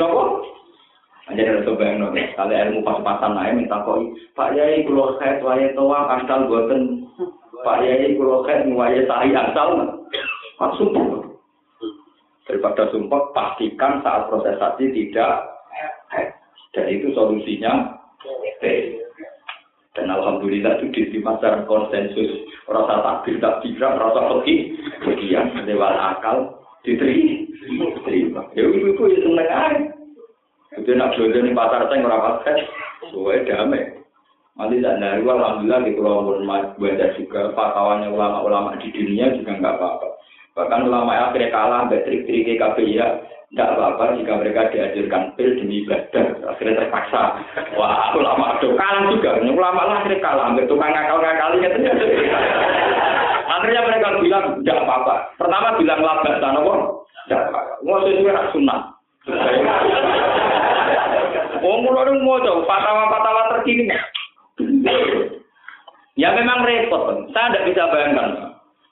Aja ada yang nopo. Kali ilmu pas-pasan naik minta koi. Pak Yai kulo khat wajah tawaf asal buatan. Pak Yai kulo khat wajah sahi asal. Pak sumpah. Daripada sumpah pastikan saat prosesasi tidak dan itu solusinya. Dan alhamdulillah itu di pasar konsensus rasa takbir tak bisa rasa pergi bagian lewat akal diterima. Ya itu itu ya seneng. Jadi nak belanja di pasar saya ngerapat kan, sesuai damai. Nanti tak dari alhamdulillah di pulau baca juga fatwanya ulama-ulama di dunia juga nggak apa-apa. Bahkan ulama akhirnya kalah, trik-trik KPI ya, tidak apa-apa jika mereka diajarkan pil demi ibadah. Akhirnya terpaksa. Wah ulama itu kalah juga. Ulama lah akhirnya kalah hampir tukang ngakal-ngakalinya akhirnya mereka bilang tidak apa-apa. Pertama bilang labak sana pun tidak apa-apa. Mau sesuai sunnah Oh, mulai mau jauh fatwa-fatwa terkini. Ya memang repot. Saya tidak bisa bayangkan.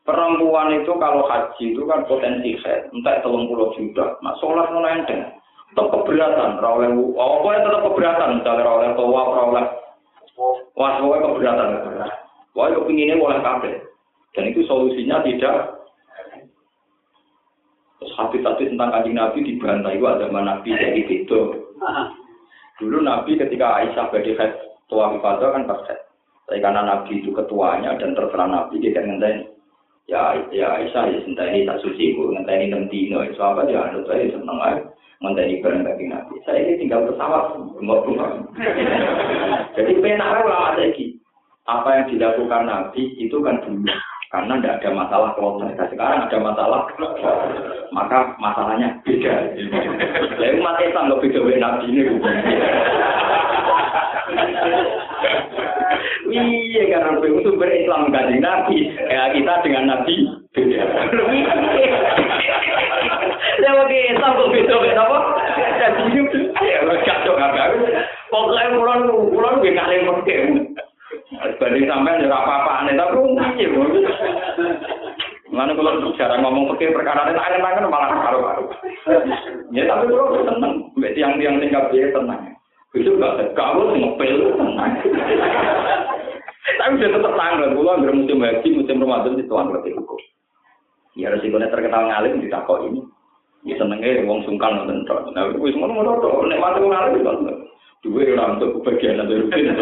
Perempuan itu kalau haji itu kan potensi head, entah telung puluh juta. Nah, sholat mulai enteng. Tetap keberatan, rawleh oh, pokoknya tetap keberatan, misalnya rawleh towa, rawleh wah, pokoknya keberatan. Pokoknya kepinginnya boleh kabel. Dan itu solusinya tidak Terus hadis-hadis tentang kanjeng Nabi dibantai itu ada Nabi jadi itu. Dulu Nabi ketika Aisyah bagi head tua kan pas head. Tapi karena Nabi itu ketuanya dan terserah Nabi dia kan ngenteni. Ya ya Aisyah ya ini tak suci bu. Ngenteni enam dino. Itu apa ya anut saya seneng aja. Ngenteni bareng bagi nabi. Saya ini tinggal pesawat mau <laughs> jadi penak lama lagi apa yang dilakukan nabi itu kan dulu karena tidak ada masalah kelompok sekarang ada masalah maka masalahnya beda lalu umat Islam lebih beda nabi ini Iya karena itu sumber Islam gaji Nabi. Ya kita dengan Nabi beda. Ya oke Islam kok beda apa? Jadi ya kacau apa? Pokoknya pulang pulang gue ngalih pakai. Banding sampai ya apa-apa aneh tapi iya. Mana kalau cara ngomong pakai perkara ini aneh-aneh malah karu-karu. Ya tapi kalau seneng, tiang-tiang tinggal dia tenang. Itu enggak kamu ngepel tenang. Tapi sudah tetap tanggal, pulau hampir musim haji, musim Ramadan itu tuan berarti hukum. Ya resikonya terkenal ngalim di takok ini. Ya senengnya wong sungkan nonton. Nah, wis ngono-ngono tok, nek mati wong ngalim itu Dua orang untuk kebagian dari rutin.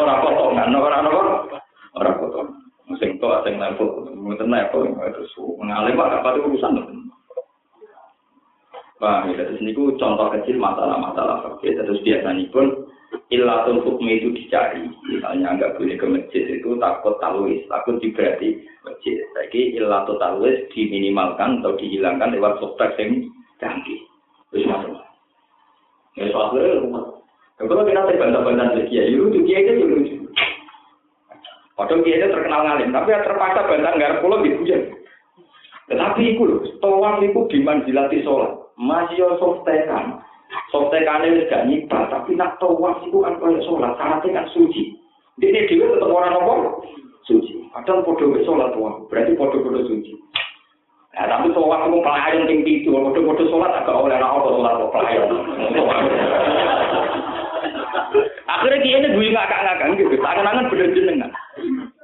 Orang potongan, orang apa? Orang potongan. Musim itu asing level, mungkin level, terus mengalim apa itu urusan. Paham ya, terus ini contoh kecil masalah-masalah fakir. Terus biasanya pun ilatul hukum itu dicari. Misalnya nggak boleh ke masjid itu takut talwis, takut diberati masjid. Jadi ilatul talwis diminimalkan atau dihilangkan lewat software yang canggih. Terus masuk. Ya soalnya rumah. Kalau kita terbantah-bantah lagi ya, itu kiai itu lucu. Padahal kiai itu terkenal ngalim, tapi terpaksa bantah nggak pulau di Tetapi itu loh, tawaf itu dimanjilati sholat masih yo softekan. Softekan ini gak nyibat, tapi nak tawaf itu kan kaya sholat, syaratnya kan suci. Ini dia tetap orang nomor suci. Padahal podo sholat tua, berarti podo-podo suci. Nah, tapi tawaf itu pelayan yang tinggi itu, podo-podo sholat agak oleh orang sholat pelayan. Akhirnya dia ini gue ngakak-ngakak gitu, tangan-tangan bener jenengan.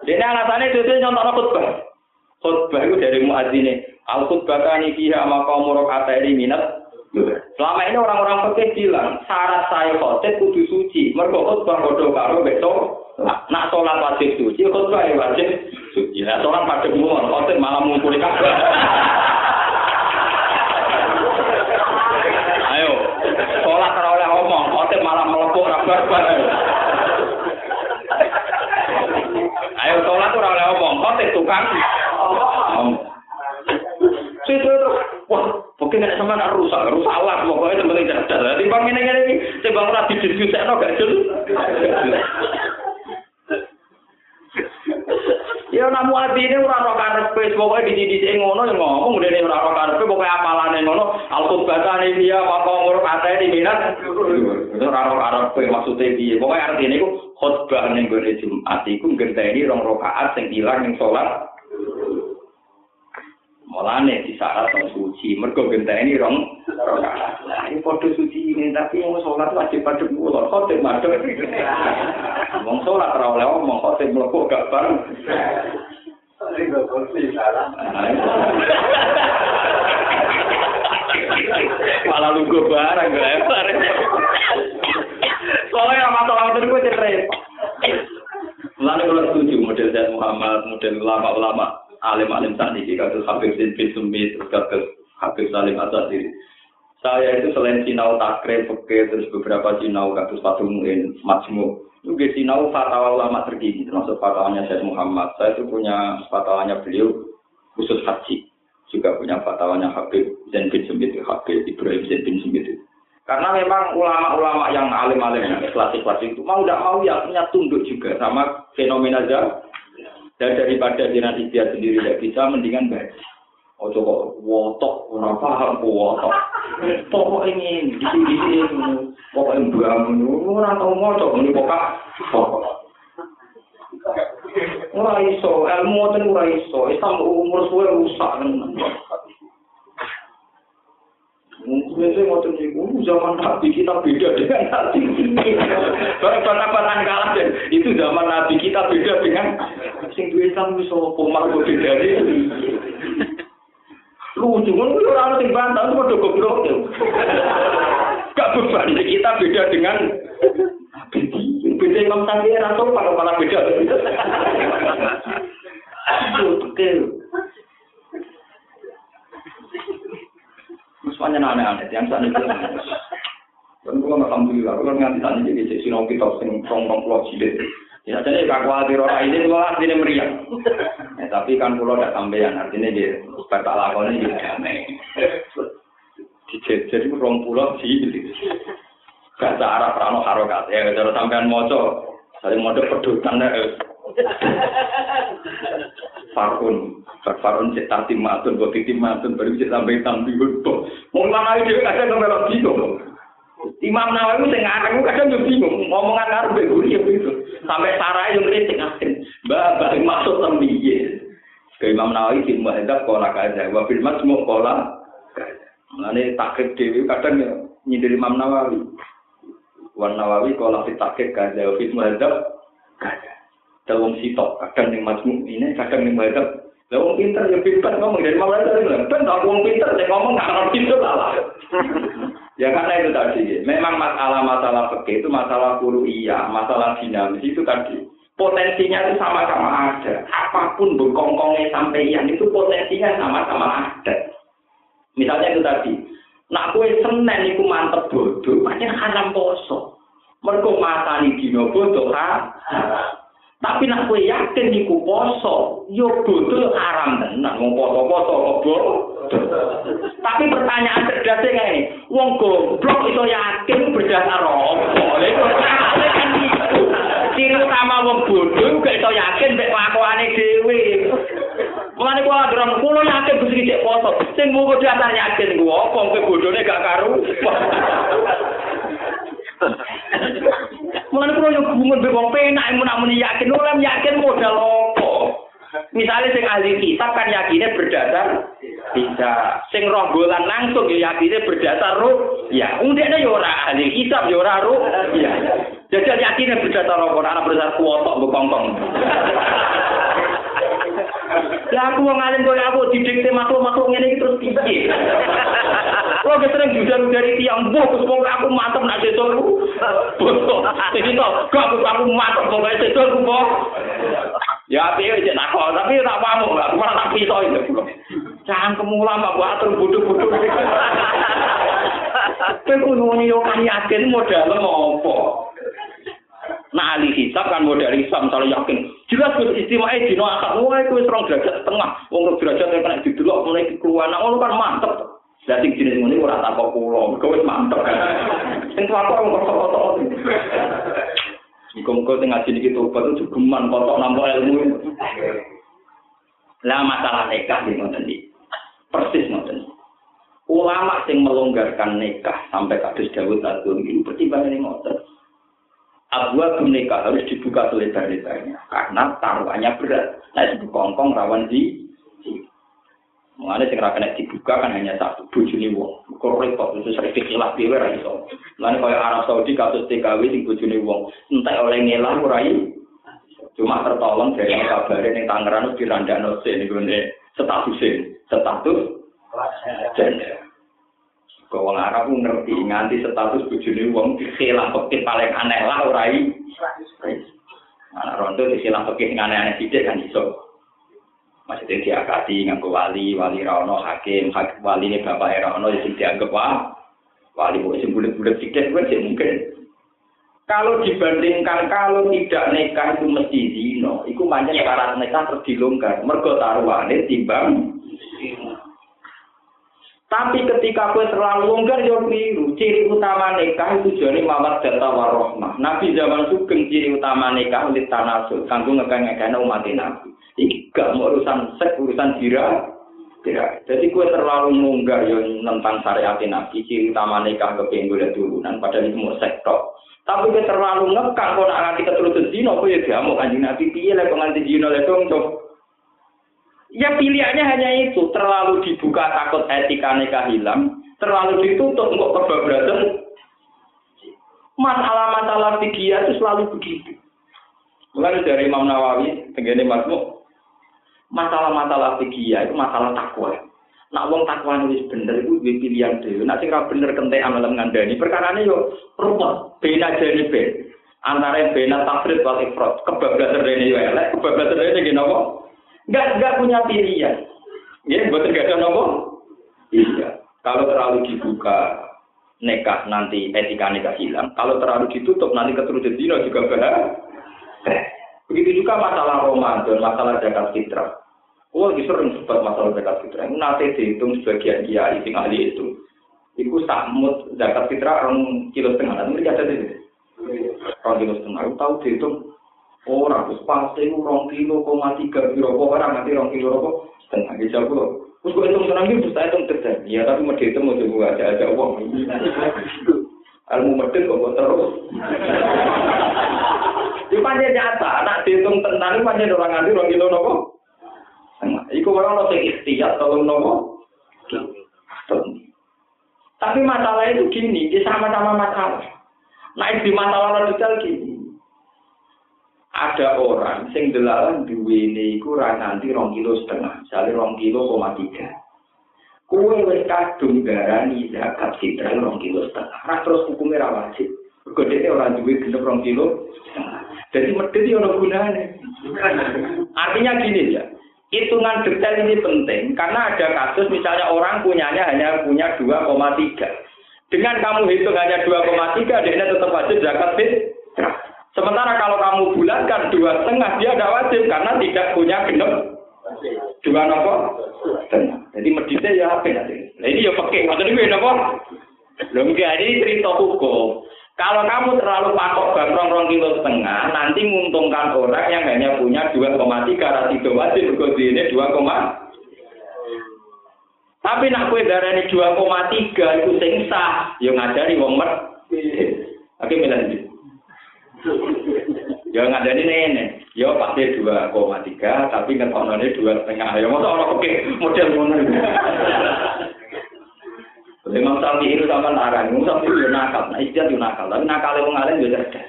Jadi alasannya itu nyontok khutbah. Khutbah itu dari muadzine. Al khutbah kani fiha maqamu rakaataini minat. Selama ini orang-orang fikih bilang syarat saya khotbah kudu suci. Mergo khutbah padha karo besok lah nak sholat wajib suci khutbah ya wajib suci? Nah sholat pada mohon khotib malah mengumpulkan kabar <laughs> ayo sholat ora oleh omong khotib malah melepuk kabar ayo ayo sholat ora oleh omong khotib tukang? Si terus, wah mungkin nek sampean rusak rusak alat pokoknya sebenarnya cerdas. Timbang ngene-ngene iki, timbang rapi jadi gak nggak Ya namu ati ini ora ora karepe pokoke di sini ngono yang ngomong nih ora ora karepe pokoke apalane ngono alkut batane dia apa ngurus ate di minat. Ora ora karepe maksude piye pokoke artine iku khotbah ning gone Jumat iku ngenteni rong rakaat sing ilang ning salat Mulane disyarat wong suci, mergo genteni rong rakaat. Lah ini padha suci ini tapi wong salat wajib padha kula, khotim madhep. Wong salat ora oleh omong khotim mlebu gak bareng. Malah lugu barang lebar. Soalnya masalah itu gue cerai. Lalu kalau setuju model Zaid Muhammad, model ulama-ulama alim-alim saat ini kados Habib bin Sumi terus kados Habib Salim Asad ini Saya itu selain sinau takrib, peke, terus beberapa sinau kasus Fatumuin, Majmu. Juga sinau fatwa ulama terkini, termasuk fatwanya Syekh Muhammad. Saya itu punya fatwanya beliau khusus haji. Juga punya fatwanya Habib Zain bin Sumit, Habib Ibrahim Zain bin Sumit. Karena memang ulama-ulama yang alim-alim yang klasik-klasik itu mau tidak mau ya punya tunduk juga sama fenomena aja. Dan daripada jiran dia sendiri tidak bisa, mendingan baca. Oh coba wotok, ora paham wotok. Pokok ini di sini di sini, pokok yang bangun, ora tahu ngotok ini pokok. Ora iso, ilmu itu ora iso, Islam umur suwe rusak. Biasanya ngotot niku zaman Nabi kita beda dengan Nabi ini. Barang batan kalah dan itu zaman Nabi kita beda dengan sing duwe Islam wis opo margo beda Lucu kan ora ono sing bantah padha goblok. Gak beban kita beda dengan Beda Imam Syafi'i atau kalau malah beda. Betul. Semuanya aneh-aneh, yang sana itu. Dan gue alhamdulillah, kalau nganti tadi jadi jadi sinau kita sing rong-rong pulau jilid. Ya jadi gak khawatir orang ini, gue artinya meriah. Ya, tapi kan pulau udah sampean, artinya dia tak lakonnya dia damai. Jadi rong pulau jilid. Bahasa Arab rano harokat, ya kalau sampean moco, saling moco pedutan Farun, farun cek tati matun, buat titi matun, baru bisa sampai tampi hutbo. Mau mana itu kadang nggak bingung. Imam Nawawi sing ngarang kadang yo bingung, ngomongan karo mbek guru ya begitu. Sampai sarai yo kritik asin. Mbak, mbak maksud tembiye. Ke Imam Nawawi di muhadzab kola kaza, wa fil majmu kola kaza. Mulane takrib dhewe kadang yo nyindir Imam Nawawi. Wan Nawawi kola fit takrib kaza, wa fil muhadzab kaza. Sitok, kadang ning majmu ini, kadang ning muhadzab lah wong pinter ya pinter ngomong dari malah dari bilang, ben tak wong pinter saya ngomong nggak ngerti itu lah. <laughs> ya karena itu tadi, memang masalah-masalah fikih itu masalah iya, masalah dinamis itu tadi. Potensinya itu sama-sama ada. Apa pun berkongkongnya sampai yang itu potensinya sama-sama ada. Misalnya itu tadi, nak kue senen itu mantep bodoh, macam haram poso. Mereka matani dino bodoh, ha? Tapi nak kowe yakin iku poso, yo bodoh haram tenan wong poso-poso kok Tapi pertanyaan cerdasnya kayak ini, wong goblok itu yakin berdasar apa? Ciri utama wong bodoh gak iso yakin mek kelakuane dhewe. Mulane kula gerong kula yakin Gusti cek poso. Sing mung dasar yakin gua apa kowe bodhone gak karu. Mulane kula yo gumun be wong penak mun namune yakin ora yakin modal opo. Misalnya sing ahli kitab kan yakinnya berdasar bisa sing roh golan langsung ya yakinnya berdasar roh ya undeknya ya ora ahli kitab ya ora roh ya jadi yakinnya berdasar roh anak berdasar kuotok bekongkong Ya aku wong alim koyo aku didikte makhluk-makhluk ngene iki terus piye? Kok sering judan dari tiang buh terus wong aku mantep nak sesuk. Iki to, kok aku mantep wong sesuk ku kok. Ya piye cek nak tapi tak pamuk, aku malah tak piso itu. Jangan kemulama buat atur bodoh-bodoh. Kowe kudu yo kan yakin modal apa? Nah, ahli hisab kan modal hisab misalnya yakin. Jelas gus istimewa dino akad mulai kue serong derajat setengah. Wong derajat yang kena didelok mulai keluar. Nah, kan mantep. Sing jenis ngene ora tak kula, mergo wis mantep. Sing tuwa kok kok Muga-muga sing ngaji niki tobat itu geman kotok nampa ilmu. Lah masalah nikah di ngoten iki. Persis ngoten. Ulama sing melonggarkan nikah sampai kados Dawud Agung ini pertimbangan ngoten. Abuah nikah harus dibuka selebar-lebarnya karena taruhannya berat. Nah, itu kongkong rawan di Mengenai sing kena dibuka kan hanya satu bojone wong. Kok repot itu sering dikilap dhewe ra iso. Lan kaya Arab Saudi kasus TKW sing bojone wong, entek oleh ngelah ora Cuma tertolong dari kabarin yang Tangerang itu dirandakno sik niku status status gender. Kau wong Arab ngerti nganti status bojone wong dikhilah pekih paling aneh lah ora Anak ronto dikhilah pekih sing aneh-aneh sithik kan iso. Maksudnya diakati nganggo wali, wali rano hakim, hakim wali ini bapak rano sing dianggap wah Wali kok sing bulat-bulat sikit kan sih mungkin. Kalau dibandingkan kalau tidak nikah itu mesti zino, itu banyak syarat nikah terus dilonggar. Mergo taruhane timbang Tapi ketika kue terlalu longgar ya keliru. Ciri utama nikah itu jadi mawat data warohmah. Nabi zaman sugeng ciri utama nikah ulit tanasul. Kanggo ngekang-ngekang umat Nabi. Ini gak mau urusan seks, urusan jira. Tidak. Jadi kue terlalu longgar yang tentang syariat Nabi. Ciri utama nikah kepengen boleh turunan. Padahal itu mau sektor. Tapi kue terlalu ngekang. Kau nak nganti keturutan zino. Kue ya gak mau kanjeng Nabi. Piye lah kau nganti zino. Lihat Ya pilihannya hanya itu, terlalu dibuka takut etika nikah hilang, terlalu ditutup untuk kebablasan. Masalah-masalah fikih itu selalu begitu. Mulai dari Imam Nawawi, tenggene Masmu, masalah-masalah fikih itu masalah takwa. Nak wong takwa wis bener itu duwe pilihan dhewe. Nak sing ora bener kentek amal ngandani. Perkarane yo rupa bena jane ben. Antara bena tafrid wal ifrat. Kebablasan rene yo elek, kebablasan napa? Enggak enggak punya pilihan. Ya, buat ada nopo. Iya. Kalau terlalu dibuka nekah nanti etika nikah hilang. Kalau terlalu ditutup nanti keturunan dino juga bahaya. Begitu juga masalah Ramadan, masalah zakat fitrah. Oh, ini sering sebut masalah zakat fitrah. Nanti dihitung sebagian kiai sing ahli itu. Iku samut zakat fitrah orang kilo setengah. Nanti mereka ada di Orang kilo setengah. Tahu dihitung Orang terus pasti itu rong kilo koma tiga kilo kok orang nanti rong kilo rokok setengah bisa pulau. Terus gue hitung senang gitu, saya hitung terjadi. Ya tapi mau dihitung mau coba ada ada uang. Ilmu medit kok terus. Di panjang nyata, nak dihitung tentang ini panjang orang nanti rong kilo rokok. Iku orang lo sing ikhtiar tolong nopo. Tapi masalah itu gini, sama-sama masalah. Nah, di masalah radikal gini ada orang sing delalan duwene iku ra nganti rong kilo setengah, misalnya rong kilo koma tiga. Kue wis kadung darani zakat fitrah rong kilo setengah. Nah terus hukumnya ra wajib. Kodene orang duwe genep rong kilo setengah. Jadi medit ya ono gunane. Artinya gini ya. Hitungan detail ini penting karena ada kasus misalnya orang punyanya hanya punya 2,3. Dengan kamu hitung hanya 2,3, dia tetap wajib zakat fitrah. Sementara kalau kamu bulatkan dua setengah, dia tidak wajib karena tidak punya genep dua nopo. Jadi meditnya ya apa nanti? Nah ini ya pakai, atau ini nopo? Belum ini cerita hukum. Kalau kamu terlalu pakok bangrong rong kilo setengah, nanti menguntungkan orang yang hanya punya dua koma tiga rasi wajib berkode ini dua koma. Tapi nak kue darah ini dua koma tiga itu sing sah, yang ngajari wong mer. Oke, misalnya. <laughs> Ya nggak ada ini Ya pasti dua koma tiga, tapi ngetononnya dua setengah. Ya masa orang oke model mana? Memang sampai itu sama narang, Imam Syafi'i itu nakal, nah istiad itu nakal, tapi nakal yang ngalim juga cerdas.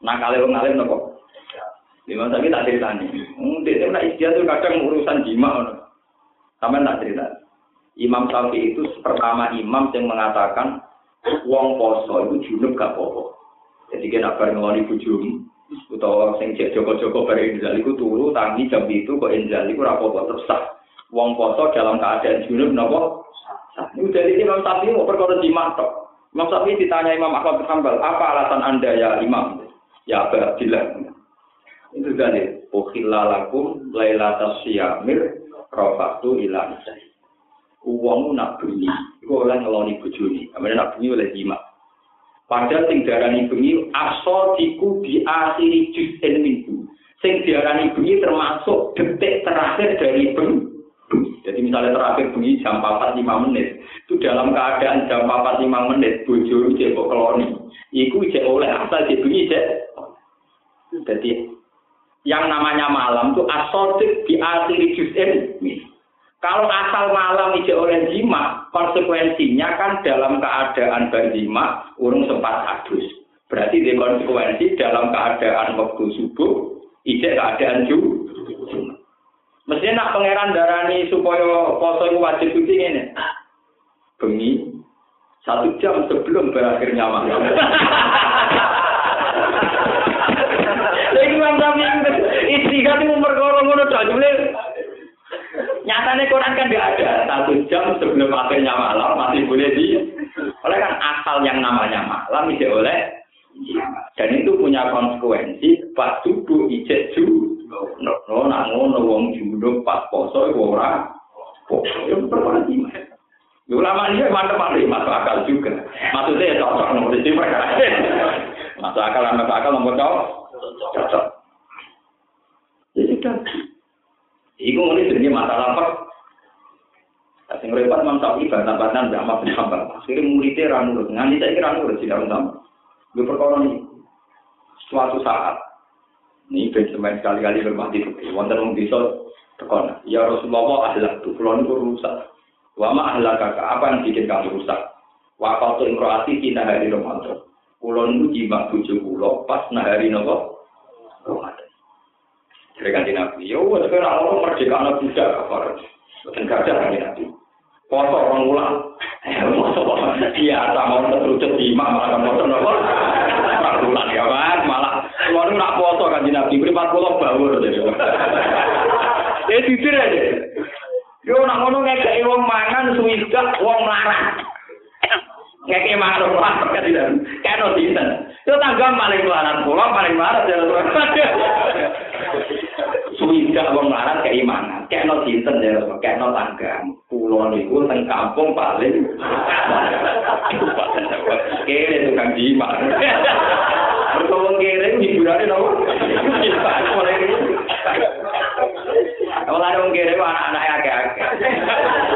Nakal yang ngalim nopo. Imam Syafi'i tak ceritanya. Hmm, dia itu nak istiad itu kadang urusan jima. Sama tak cerita. Imam Syafi'i itu pertama imam yang mengatakan wong poso itu junub gak popo. Jadi kita bar ngeloni bujum, utawa sing cek joko-joko bar Inzal iku turu tangi jam itu kok Inzal iku ora apa terus sah. Wong foto dalam keadaan junub napa? Ini dari Imam Syafi'i mau perkara di tok. Imam Syafi'i ditanya Imam Ahmad bin apa alasan Anda ya Imam? Ya Abu Abdillah. Itu dari Ukhillalakum lailatas syamir rafatu ila nisai. Uang nak bunyi, iku oleh ngeloni bojone. Amane nak bunyi oleh jima. Padahal sing diarani bengi aso diku di akhiri juz'in minggu. Sing diarani bengi termasuk detik terakhir dari bengi. Jadi misalnya terakhir bengi jam 4 5 menit. Itu dalam keadaan jam 4 5 menit bojo cek kok keloni. Iku cek oleh asal di bengi cek. Jadi yang namanya malam itu asotik di akhiri juz'in minggu. Kalau asal malam ije oleh jima, konsekuensinya kan dalam keadaan berjima, urung sempat hadus. Berarti di konsekuensi dalam keadaan waktu subuh, ije keadaan ju. Mestinya nak pangeran darani supaya poso itu wajib suci ini. Bengi satu jam sebelum berakhirnya malam. Lagi <laughs> Imam istri kan umur korong ngono tok Nyatanya Quran kan nggak ada. Satu jam sebelum akhirnya malam masih boleh di Oleh kan asal yang namanya malam tidak oleh dan itu punya konsekuensi pas subuh ijek ju no no nak ngono wong judo pas poso ora itu perkara Ulama ini mantap masuk akal juga. Maksudnya ya cocok nomor itu Masuk akal masuk akal nomor cocok. Cocok. Ya sudah. Iku ini jadi masalah apa? Sing repot Imam Syafi'i bantah-bantahan Mbak Ahmad bin Hanbal. Akhirnya muridnya ra nurut. Nganti saiki ra nurut sing utama. Gue perkara. Suatu saat ini ben sekali-kali bermati wonten wong tekon. Ya Rasulullah ahlak tu kula niku rusak. Wa ma ahlakaka apa yang bikin kamu rusak? Wa qatu imraati tina hari Ramadan. Kula niku jima bojo kula pas nahari napa? Jadi kan Nabi, yo wes kira orang merdeka anak budak kafar. Bukan gajah kan Nabi. Foto orang ulang. Foto biasa mau terus di malah kan foto nopo. Ulang ya kan, malah keluar nak foto kan Nabi. Beri empat puluh bawur. Eh jujur aja. Yo nak ngono ngekei wong mangan suwidak wong larang. Ngekei mangan wong larang kan tidak. Kano dinten. Itu tangga paling larang pulau paling larang ya. Suwidak wong larat kayak mana? Kayak no sinten ya, kayak no tangga. Pulau niku teng kampung paling. Kira itu kang Dima. Bertemu kira itu hiburan itu. Kita mulai ini. Kalau ada orang kira itu anak-anak ya kayak.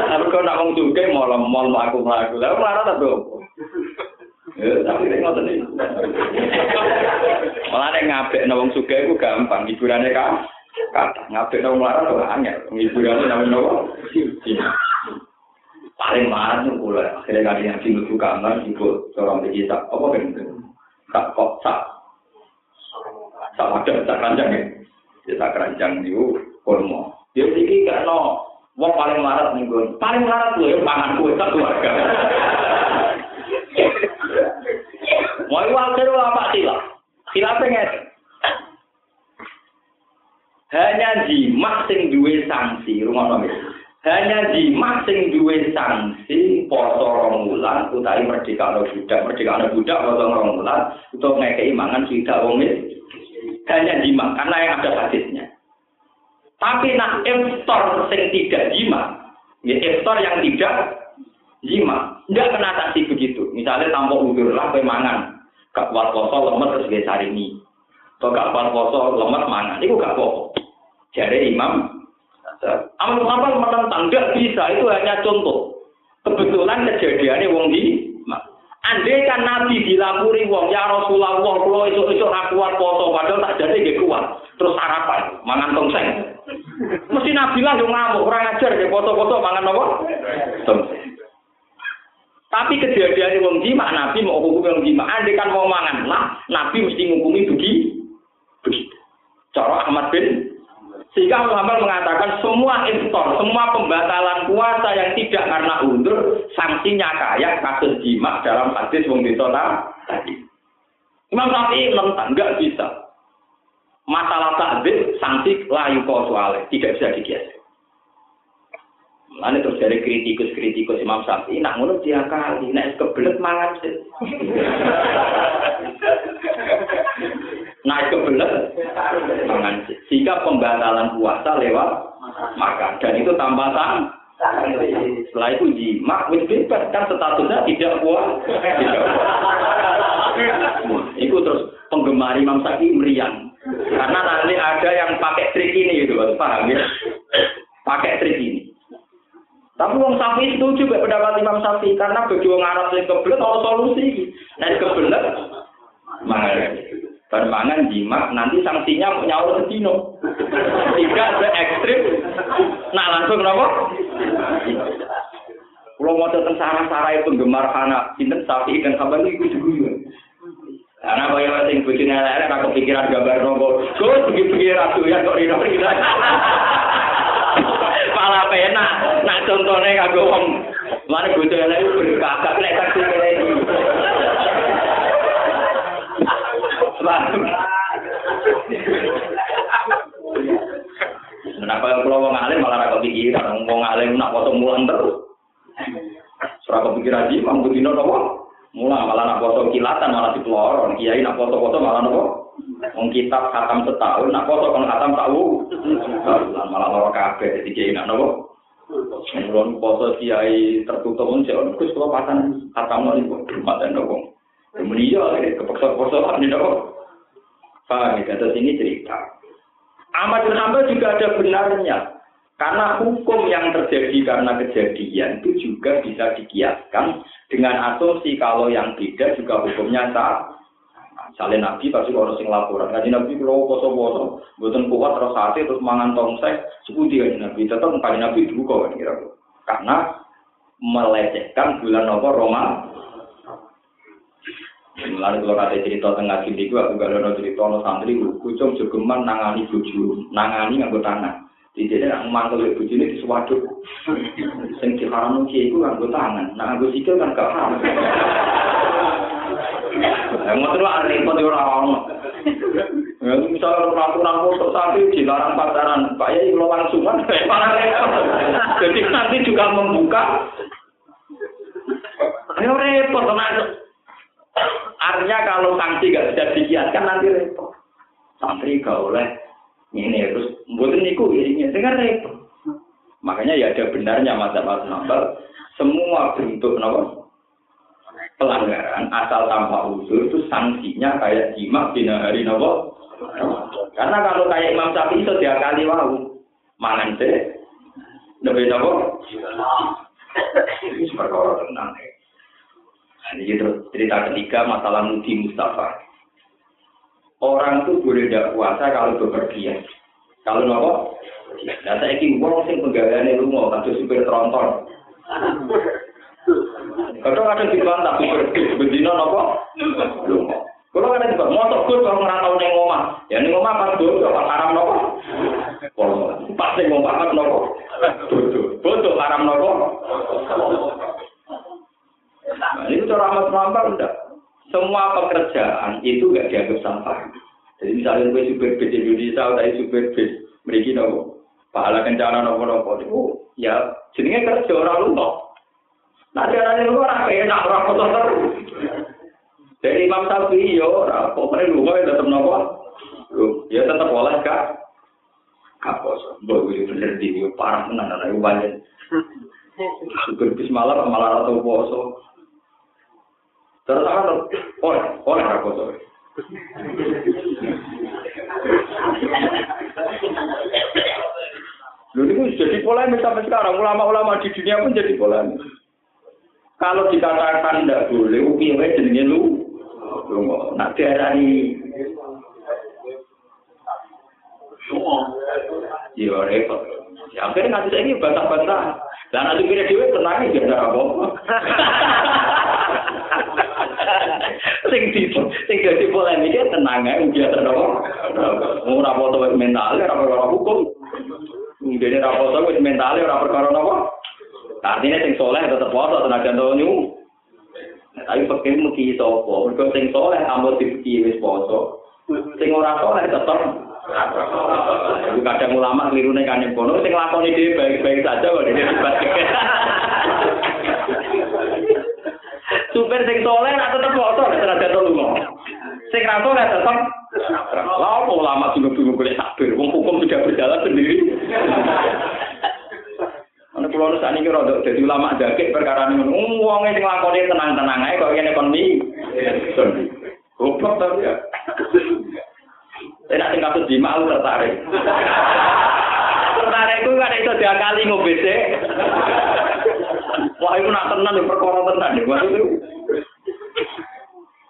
Tapi kalau nak wong juga mau lemol mau aku mau aku. Lalu larat apa? Malah nek ngabek wong sugih iku gampang, hiburane kan. Kata ngabek wong larang ora angel, hiburane nang nopo? Paling marah tuh pula, akhirnya gak ada yang singgung juga, enggak singgung seorang di kita. Apa yang itu? Tak kok, tak. Tak ada, tak keranjang ya. Dia tak keranjang itu, kurma. Dia pikir gak wong paling marah nih gue. Paling marah tuh ya, pangan gue, tak keluarga. Mau wajar apa sila? Sila pengen. Hanya jima sing duwe sanksi, rumah nomi. Hanya jima sing duwe sanksi poso rong wulan utawi merdeka ana budak, merdeka ana budak poso rong untuk ngekei mangan tidak wong Hanya jima karena yang ada hadisnya. Tapi nak iftar sing tidak jima, ya iftar yang tidak jima, tidak kena sanksi begitu. Misalnya tanpa udur lah mangan, kuat poso lemes terus gak. Atau gak kuat poso lemes mangan, itu gak apa Jadi Imam Amal Muhammad menentang, tidak bisa, itu hanya contoh. Kebetulan kejadiannya wong di Andai kan Nabi dilapuri wong, ya Rasulullah, kalau itu-itu kuat foto, padahal tak jadi gak kuat. Terus harapan, mangan tongseng. Mesti Nabi lah yang ngamuk, kurang ajar gak foto-foto mangan apa? Tongseng. Tapi kejadian wong jima, Nabi mau hukum wong jima. Andai kan mau mangan, lah Nabi mesti ngukumi begitu. Begitu. Cara Ahmad bin sehingga Muhammad mengatakan semua instor, semua pembatalan puasa yang tidak karena undur, sanksinya kayak kasus jima dalam hadis wong tadi. Imam Syafi'i menentang, nggak bisa. Masalah takdir, sanksi layu soalnya, tidak bisa dikias. Mana terus dari kritikus-kritikus Imam Syafi'i, nak ngono dia kali, nak kebelet mangan sih. Naik kebelet mangan sih. Sehingga pembatalan puasa lewat makan. Dan itu tambah sang. Setelah itu jima, wis bebas kan statusnya tidak puas. itu terus penggemar Imam Syafi'i meriang. Karena nanti ada yang pakai trik ini gitu, paham ya? Pakai trik ini. Tapi wong sapi itu juga pendapat Imam Sapi karena bagi wong Arab yang kebelet ada solusi. Nah kebelet mangan. Dan mangan jima nanti sanksinya mau nyawa sedino. Tidak se ekstrim. Nah langsung kenapa? Kalau mau tentang sarah-sarah penggemar anak sinten sapi dan kabar itu juga. Karena kaya sing bojone elek aku pikiran gambar nopo. Gus begitu ratu ya kok rino malah penak nak contohnya kanggo wong. Mari bocah elek berkagak lek tak dikene iki Kenapa yang kalau wong alim malah rakyat pikiran, wong alim nak potong mulan terus. Serah kepikiran jiwa, mungkin dino dong. Nopo. malah nak foto kilatan malah dipelorong. Kiai nak foto-foto malah nopo. Wong kitab khatam setahun, nak foto kon khatam tahu. Malah loro kabeh jadi kiai nak nopo. Mulon foto kiai tertutup pun jangan kus kalau pasan khatam lagi kok rumah dan nopo. Kemudian kepeksa-peksa ini nopo. Ya, terus ini cerita. Ahmad bin Hanbal juga ada benarnya. Karena hukum yang terjadi karena kejadian itu juga bisa dikiaskan dengan asumsi kalau yang beda juga hukumnya sama. Misalnya Nabi pasti orang sing laporan. Kaji Nabi kalau poso-poso, buatan kuat terus hati terus mangan tongsek, seputi kan Nabi. Tetap kaji Nabi dibuka kan kira Karena melecehkan bulan apa Roma. Lalu kalau kata cerita tengah sini, aku gak ada cerita no santri, kucung jogeman nangani buju, nangani nganggo tangan. Jadi nak mantul ibu ini di sewaduk. Sing diharam itu nganggo tangan, nak nganggo sikil kan gak haram. Mau terus ada repot orang Ya, misalnya peraturan foto sapi dilarang pacaran, Pak Yai kalau langsung kan, <laughs> malah repot. Jadi nanti juga membuka. Ayo repot, Artinya kalau sanksi gak bisa dikiaskan nanti repot. Santri gak oleh ini terus buatin niku ini dengan repot. Makanya ya ada benarnya masa nambal semua bentuk nopo pelanggaran asal tanpa usul itu sanksinya kayak jimat di hari nopo. Karena kalau kayak Imam Syafi'i itu dia kali wau mangan teh lebih nopo. Ini perkara tenang. Nah, ini terus cerita ketiga masalah Mudi Mustafa. Orang itu boleh tidak puasa kalau bepergian. Kalau nopo, nah saya ingin uang sing pegawainya mau atau supir tronton. Kadang ada di bantah supir bis, bedino nopo, Kalau ada juga motor gue kalau ngerantau neng omah, ya neng omah pas dulu pas haram nopo, pas neng omah pas nopo, bodoh haram nopo. Nah, ini cara amat melampar enggak. Semua pekerjaan itu gak dianggap sampah. Jadi misalnya gue supir bis Indonesia supir bis mereka nopo, pahala kencana nopo nopo itu ya jenenge kerja orang lupa. Nah caranya lu orang enak orang kotor terus. Dari Imam Syafi'i yo, pokoknya lu ya tetap nopo, ya tetap boleh kak. Kapos, bagus bener di parah tenan anak banyak. Supir bis malam malah atau poso. Terus apa? Oleh, oleh apa Lalu itu jadi polemik sampai sekarang. Ulama-ulama di dunia pun jadi polemik. Kalau dikatakan tidak boleh, uki wae jenenge lu. Nak diarani Ya repot. Ya akhirnya nanti saya ini bantah-bantah. Dan nanti kira dewe tenang ya apa sing di sing dadi polemik tenang ae biasa to. Ora foto mental ora perkara hukum. Dene ora foto wis mental ora perkara napa. Artinya sing soleh tetep foto tenaga nyu. Tapi pakai muki sapa? Mergo sing soleh ambo dipiki wis foto. Sing ora soleh tetep kadang ulama kelirune kan kono sing lakoni dhewe baik-baik saja kok debat. Supir sing soleh nak tetep foto nek ora lunga. Sing ra soleh tetep Lah ulama juga bingung boleh takbir, wong hukum sudah berjalan sendiri. Ana kula nu sakniki rada dadi ulama dakik perkara niku. Wong sing lakoni tenang-tenang ae kok ngene kon mi. Goblok tapi ya. Enak sing kasus di malu tertarik. <laughs> tertarik ku kan iso diakali ngombe sik. Wah, itu nak tenang ya perkara tenan ya. Maksud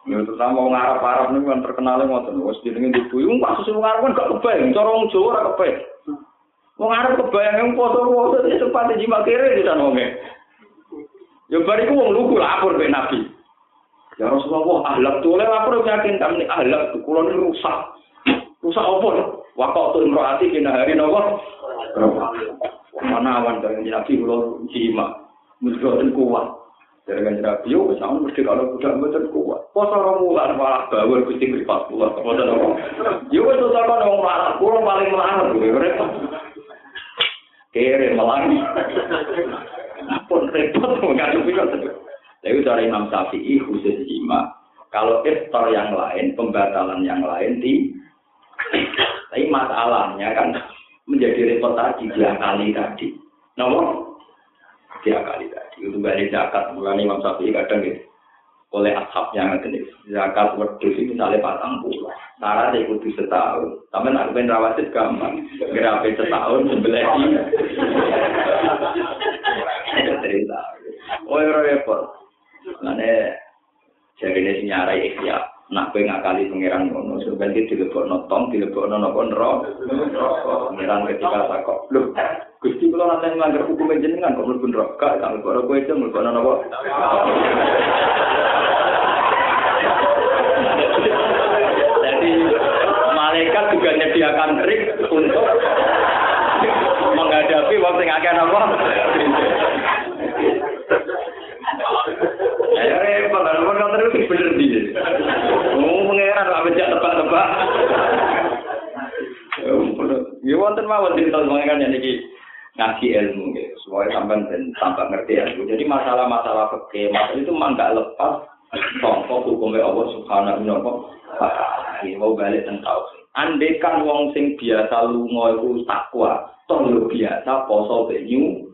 Ya terutama wong Arab-Arab niku kan terkenal ngoten. Wis jenenge ibu iku kasus wong Arab kan gak kebayang, cara wong Jawa ora kebayang. Wong Arab kebayang yang foto-foto di tempat di kiri di sana wonge. Ya bariku wong lugu lapor be Nabi. Ya Rasulullah, ahlak tuh oleh lapor yakin kami ahlak kula ini rusak. Rusak apa? Waktu tuh imroati kena hari nopo. Mana awan dari Nabi kula jima. Mesti kuat. Dari kan Nabi yo sama mesti kalau budak mboten kuat. Poso rong wulan malah bawur Gusti mripat kula. Mboten apa. Yo wis kono wong malah kula paling melarang repot. Kere melang. Pun repot ngadepi kok. Tapi cara Imam Syafi'i khusus jima. Kalau iftar yang lain, pembatalan yang lain di tapi masalahnya kan menjadi repot tadi dua kali tadi. Nomor tiga kali. Itu balik zakat. Bukan Imam Syafi'i kadang gitu. Oleh ashabnya ngerti zakat wedus itu misalnya patang puluh. Syarat ikuti setahun. Tapi nak pengen rawatit gampang. Gerape setahun sebelah ini. Cerita. Oh, repot. Mane jadi ini si nyarai ikhya. Nak kowe ngakali pangeran ngono, sebenarnya dilebokno tong, dilebokno napa neraka. Pangeran ketika takok, "Lho, Gusti kula nate nglanggar hukum jenengan kok mlebu neraka, kang kok kowe itu mlebu napa?" Jadi malaikat juga menyediakan trik untuk menghadapi waktu yang akan apa? Ya repot nomor kantor itu bener di. Mau mengeran lah bejak tebak-tebak. Ya wonten mawon cerita mengenai ini ngaji ilmu gitu, supaya sampai dan tambah ngerti ilmu. Jadi masalah-masalah fikih, masalah itu memang nggak lepas contoh hukumnya Allah Subhanahu wa taala. Mau balik tentang Andai kan wong sing biasa lunga iku takwa, toh biasa poso benyu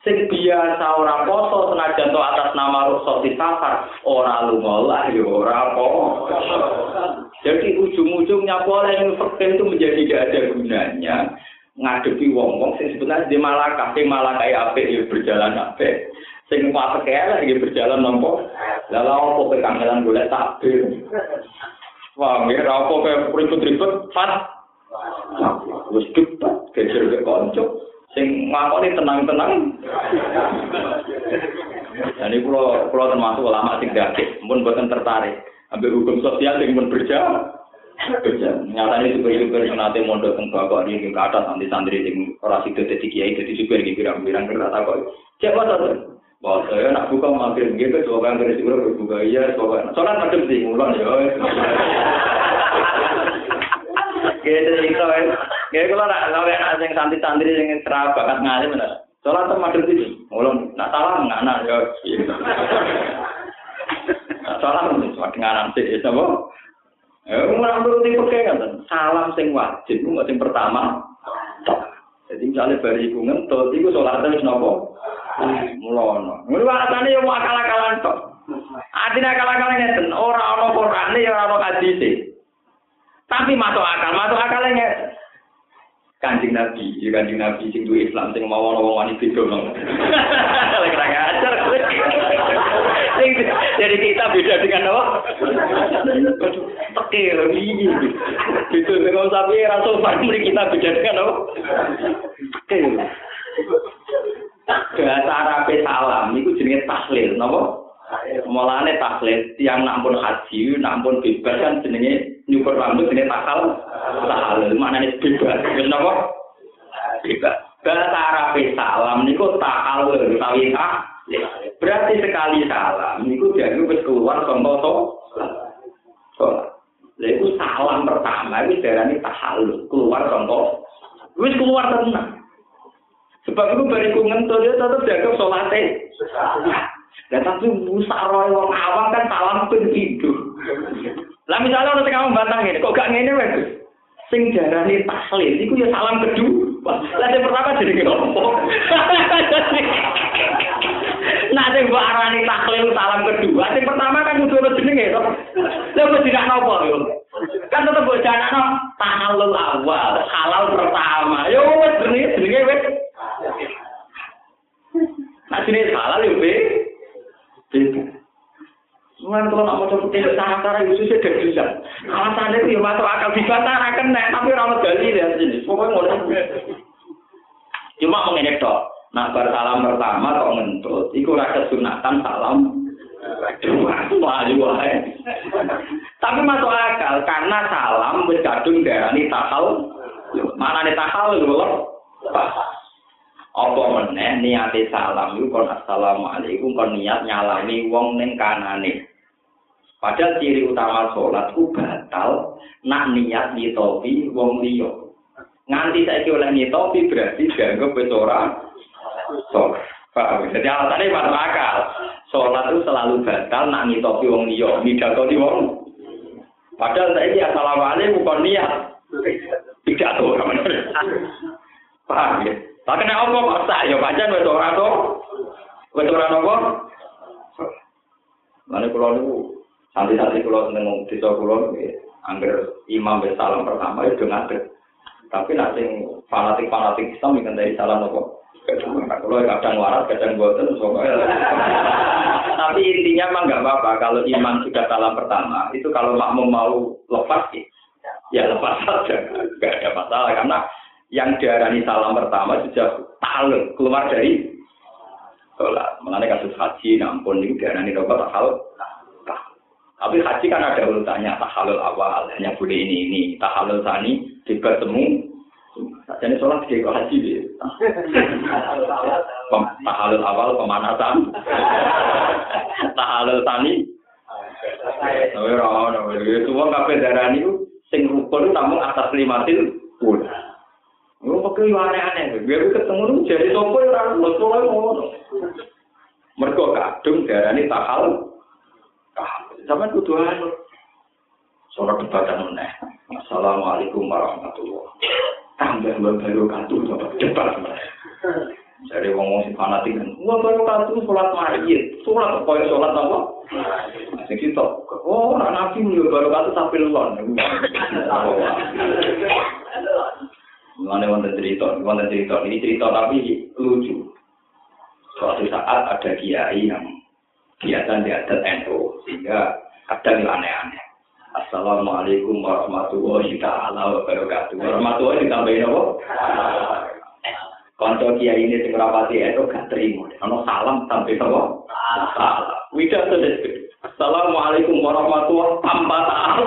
sing biasa ora poso senajan to atas nama rukhsah di safar ora lunga ya ora apa jadi ujung-ujungnya boleh fakir itu menjadi gak ada gunanya ngadepi wong-wong sing sebenarnya di malakah sing malakah apik ya berjalan apik sing pas kaya lagi berjalan nompo lalu apa kekangelan golek takbir wah nggih ra apa kaya ribut-ribut pas wis cepat geger ke konco sing ngakoni tenang-tenang. Jadi kalau kalau termasuk ulama sing gak, pun bukan tertarik. Ambil hukum sosial yang pun berjalan. Nyatanya supir-supir nate mondok teng bapak ini ke atas santri-santri yang orang situ jadi kiai jadi supir iki pirang-pirang kira tak kok. Cek mata tuh. Saya nak buka mampir dia ke coba yang kira sih berbuka iya coba. Soalnya macam sih mulan ya. Gede sih kau. Gede kalau nak kau yang asing santri-santri yang cerah banget ngaji mana. Soalnya tuh macam sih mulan. Nak salah nggak nak ya. Salah, cuma dengan nanti, sapa? Mulai nuruti pakai kan, salam sing wajib, nggak sing pertama. Jadi misalnya bari ibu ngentut, itu sholatnya wis nopo. Mulono. Mulai alasannya yang akal-akalan tok. Adine akal-akalan ngeten, ora ana Qur'ane ya ora ana hadise. Tapi masuk akal, masuk akalnya Kanjeng Nabi, ya kanjeng Nabi sing duwe Islam sing mau ono wong wani beda mong. <laughs> Lek ra ngajar. Jadi kita beda dengan apa? Tekir iki. Itu dengan sapi ra sopan kita beda dengan apa? Tekir. Bahasa Arab salam niku jenenge tahlil, napa? Mulane tahlil tiang nampun haji, nampun bebas kan jenenge nyukur rambut jenenge takal. Tahlil maknane bebas. Napa? Bebas. Bahasa Arab salam niku takal utawi tak. Berarti sekali salam niku dianggap wis keluar contoh to. Lha iku salam pertama wis darani tahallul, keluar contoh. Wis keluar tenang. Sebab itu bariku ngentut dia tetap jaga sholatnya. Dan tapi musyawarah wong awam kan salam pun hidup. Lah misalnya orang kamu bantang ini, kok gak ngene wes? Sing jarane tahlil iku ya salam kedua. Lah yang pertama jadi ngopo? Nah, sing mbok arani tahlil salam kedua, sing pertama kan kudu ono jenenge to. Lah kok tidak nopo yo? Kan tetep mbok janakno tahallul awal, halal pertama. Yo wis jenenge jenenge wis. Nah, jenenge halal yo, Be. Mungkin kalau nak mau coba tidak sana cara itu sih tidak bisa. Alasannya itu ya masuk akal dibantah kena, tapi orang gali di sini. Pokoknya mau Cuma mengenai dok. Nah bersalam pertama kok ngentut, itu rasa sunatan salam. Tapi masuk akal karena salam berkadung darani tahal. Mana nih tahal loh? Apa meneh niate salam iku kon assalamualaikum kon niat nyalami wong ning kanane. Padahal ciri utama sholat ku batal nak niat nyitopi wong liya. Nganti saiki oleh nyitopi berarti dianggap wis ora sholat. Paham? Jadi alasannya masuk akal. Sholat itu selalu batal nak ngitopi wong liya, midakoni wong. Padahal saya ini assalamualaikum bukan niat. Tidak tahu Paham ya? Tapi kena kok sah ya pancen wis ora to. Wis ora napa? Mane kula niku santai-santai kula seneng desa kula angger imam wis salam pertama itu ngadeg. Tapi sing fanatik-fanatik Islam iki dari salam nopo? Kalau kadang waras, kadang boten, Tapi intinya mah nggak apa-apa. Kalau imam sudah salam pertama, itu kalau makmum mau lepas, ya lepas saja, nggak ada masalah. Karena yang diarani salam pertama sudah tahu keluar dari sholat. Mengenai kasus haji, nampun ini diarani rokok tak Tapi haji kan ada urutannya, tahalul awal, hanya boleh ini ini, tahalul sani, bertemu, jadi sholat kayak kok haji dia. <laughs> Tahalul awal pemanasan. <laughs> Tahalul tani. Tapi itu semua kafe darah ini sing rukun namun atas lima til pun. Gue pakai aneh-aneh, gue ketemu lu jadi sopo orang lu soalnya mau. Mereka kadung darah ini tahal. Zaman kudu anu. Sholat debatan meneh. Assalamualaikum warahmatullahi wabarakatuh tambah baru katu cepat dari ngomong si fanatik kan wah baru katu sholat mayit sholat apa ya sholat apa? Sing kita oh anak nabi baru katu sampai lon. Mana wonten cerita, wonten cerita. Ini cerita tapi lucu. Suatu saat ada kiai yang biasa di adat NU sehingga ada yang aneh-aneh. Assalamualaikum warahmatullahi taala wabarakatuh. Warahmatullahi ditambahin apa? Kanca kiai ini sing rapati itu gak terima. Ono salam sampai apa? Salam. Widah tuh Assalamualaikum warahmatullahi tanpa taala.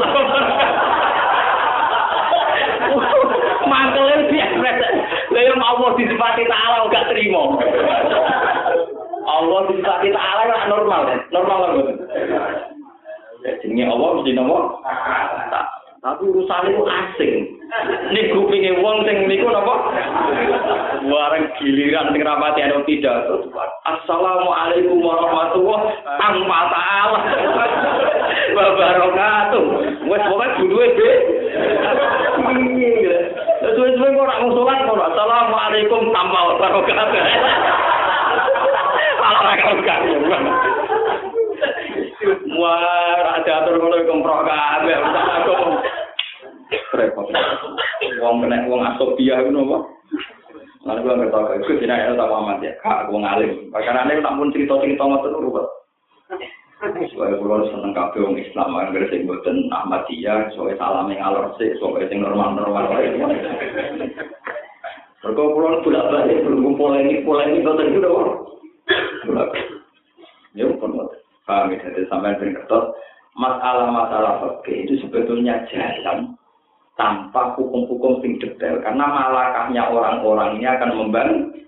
Mangkelnya biasa. Lalu Allah disifati ta'ala gak terima. Allah disifati ta'ala normal. Normal lah. Jenenge Allah mesti nopo? Tapi urusan itu asing. Nih kupinge wong sing niku napa? Bareng giliran sing rapati ana tidak. Assalamualaikum warahmatullahi tanpa ta'ala. Wabarakatuh. Wes pokoke duwe be. Suwe-suwe kok ora musolat kok Assalamualaikum tanpa wabarakatuh. Ora karo Wah, ada atur ngono kemprok kabeh. Aku repot. Wong kena wong asopia ngono apa? Lalu gue nggak tahu, gue tidak ada tahu amat ya, kak gue ngalim. Karena ini tak pun cerita-cerita ngotot itu rubah. Soalnya gue seneng kafe orang Islam, agar sing buatan Ahmadiyah, soalnya salam yang alor sih, soalnya sing normal-normal. Mereka pulang bolak balik, belum polemik polemik, kau tadi udah. Ya, bukan Paham ya, jadi sampai ben kertas, masalah-masalah fakir itu sebetulnya jalan tanpa hukum-hukum sing detail. Karena malakahnya orang-orang ini akan membantu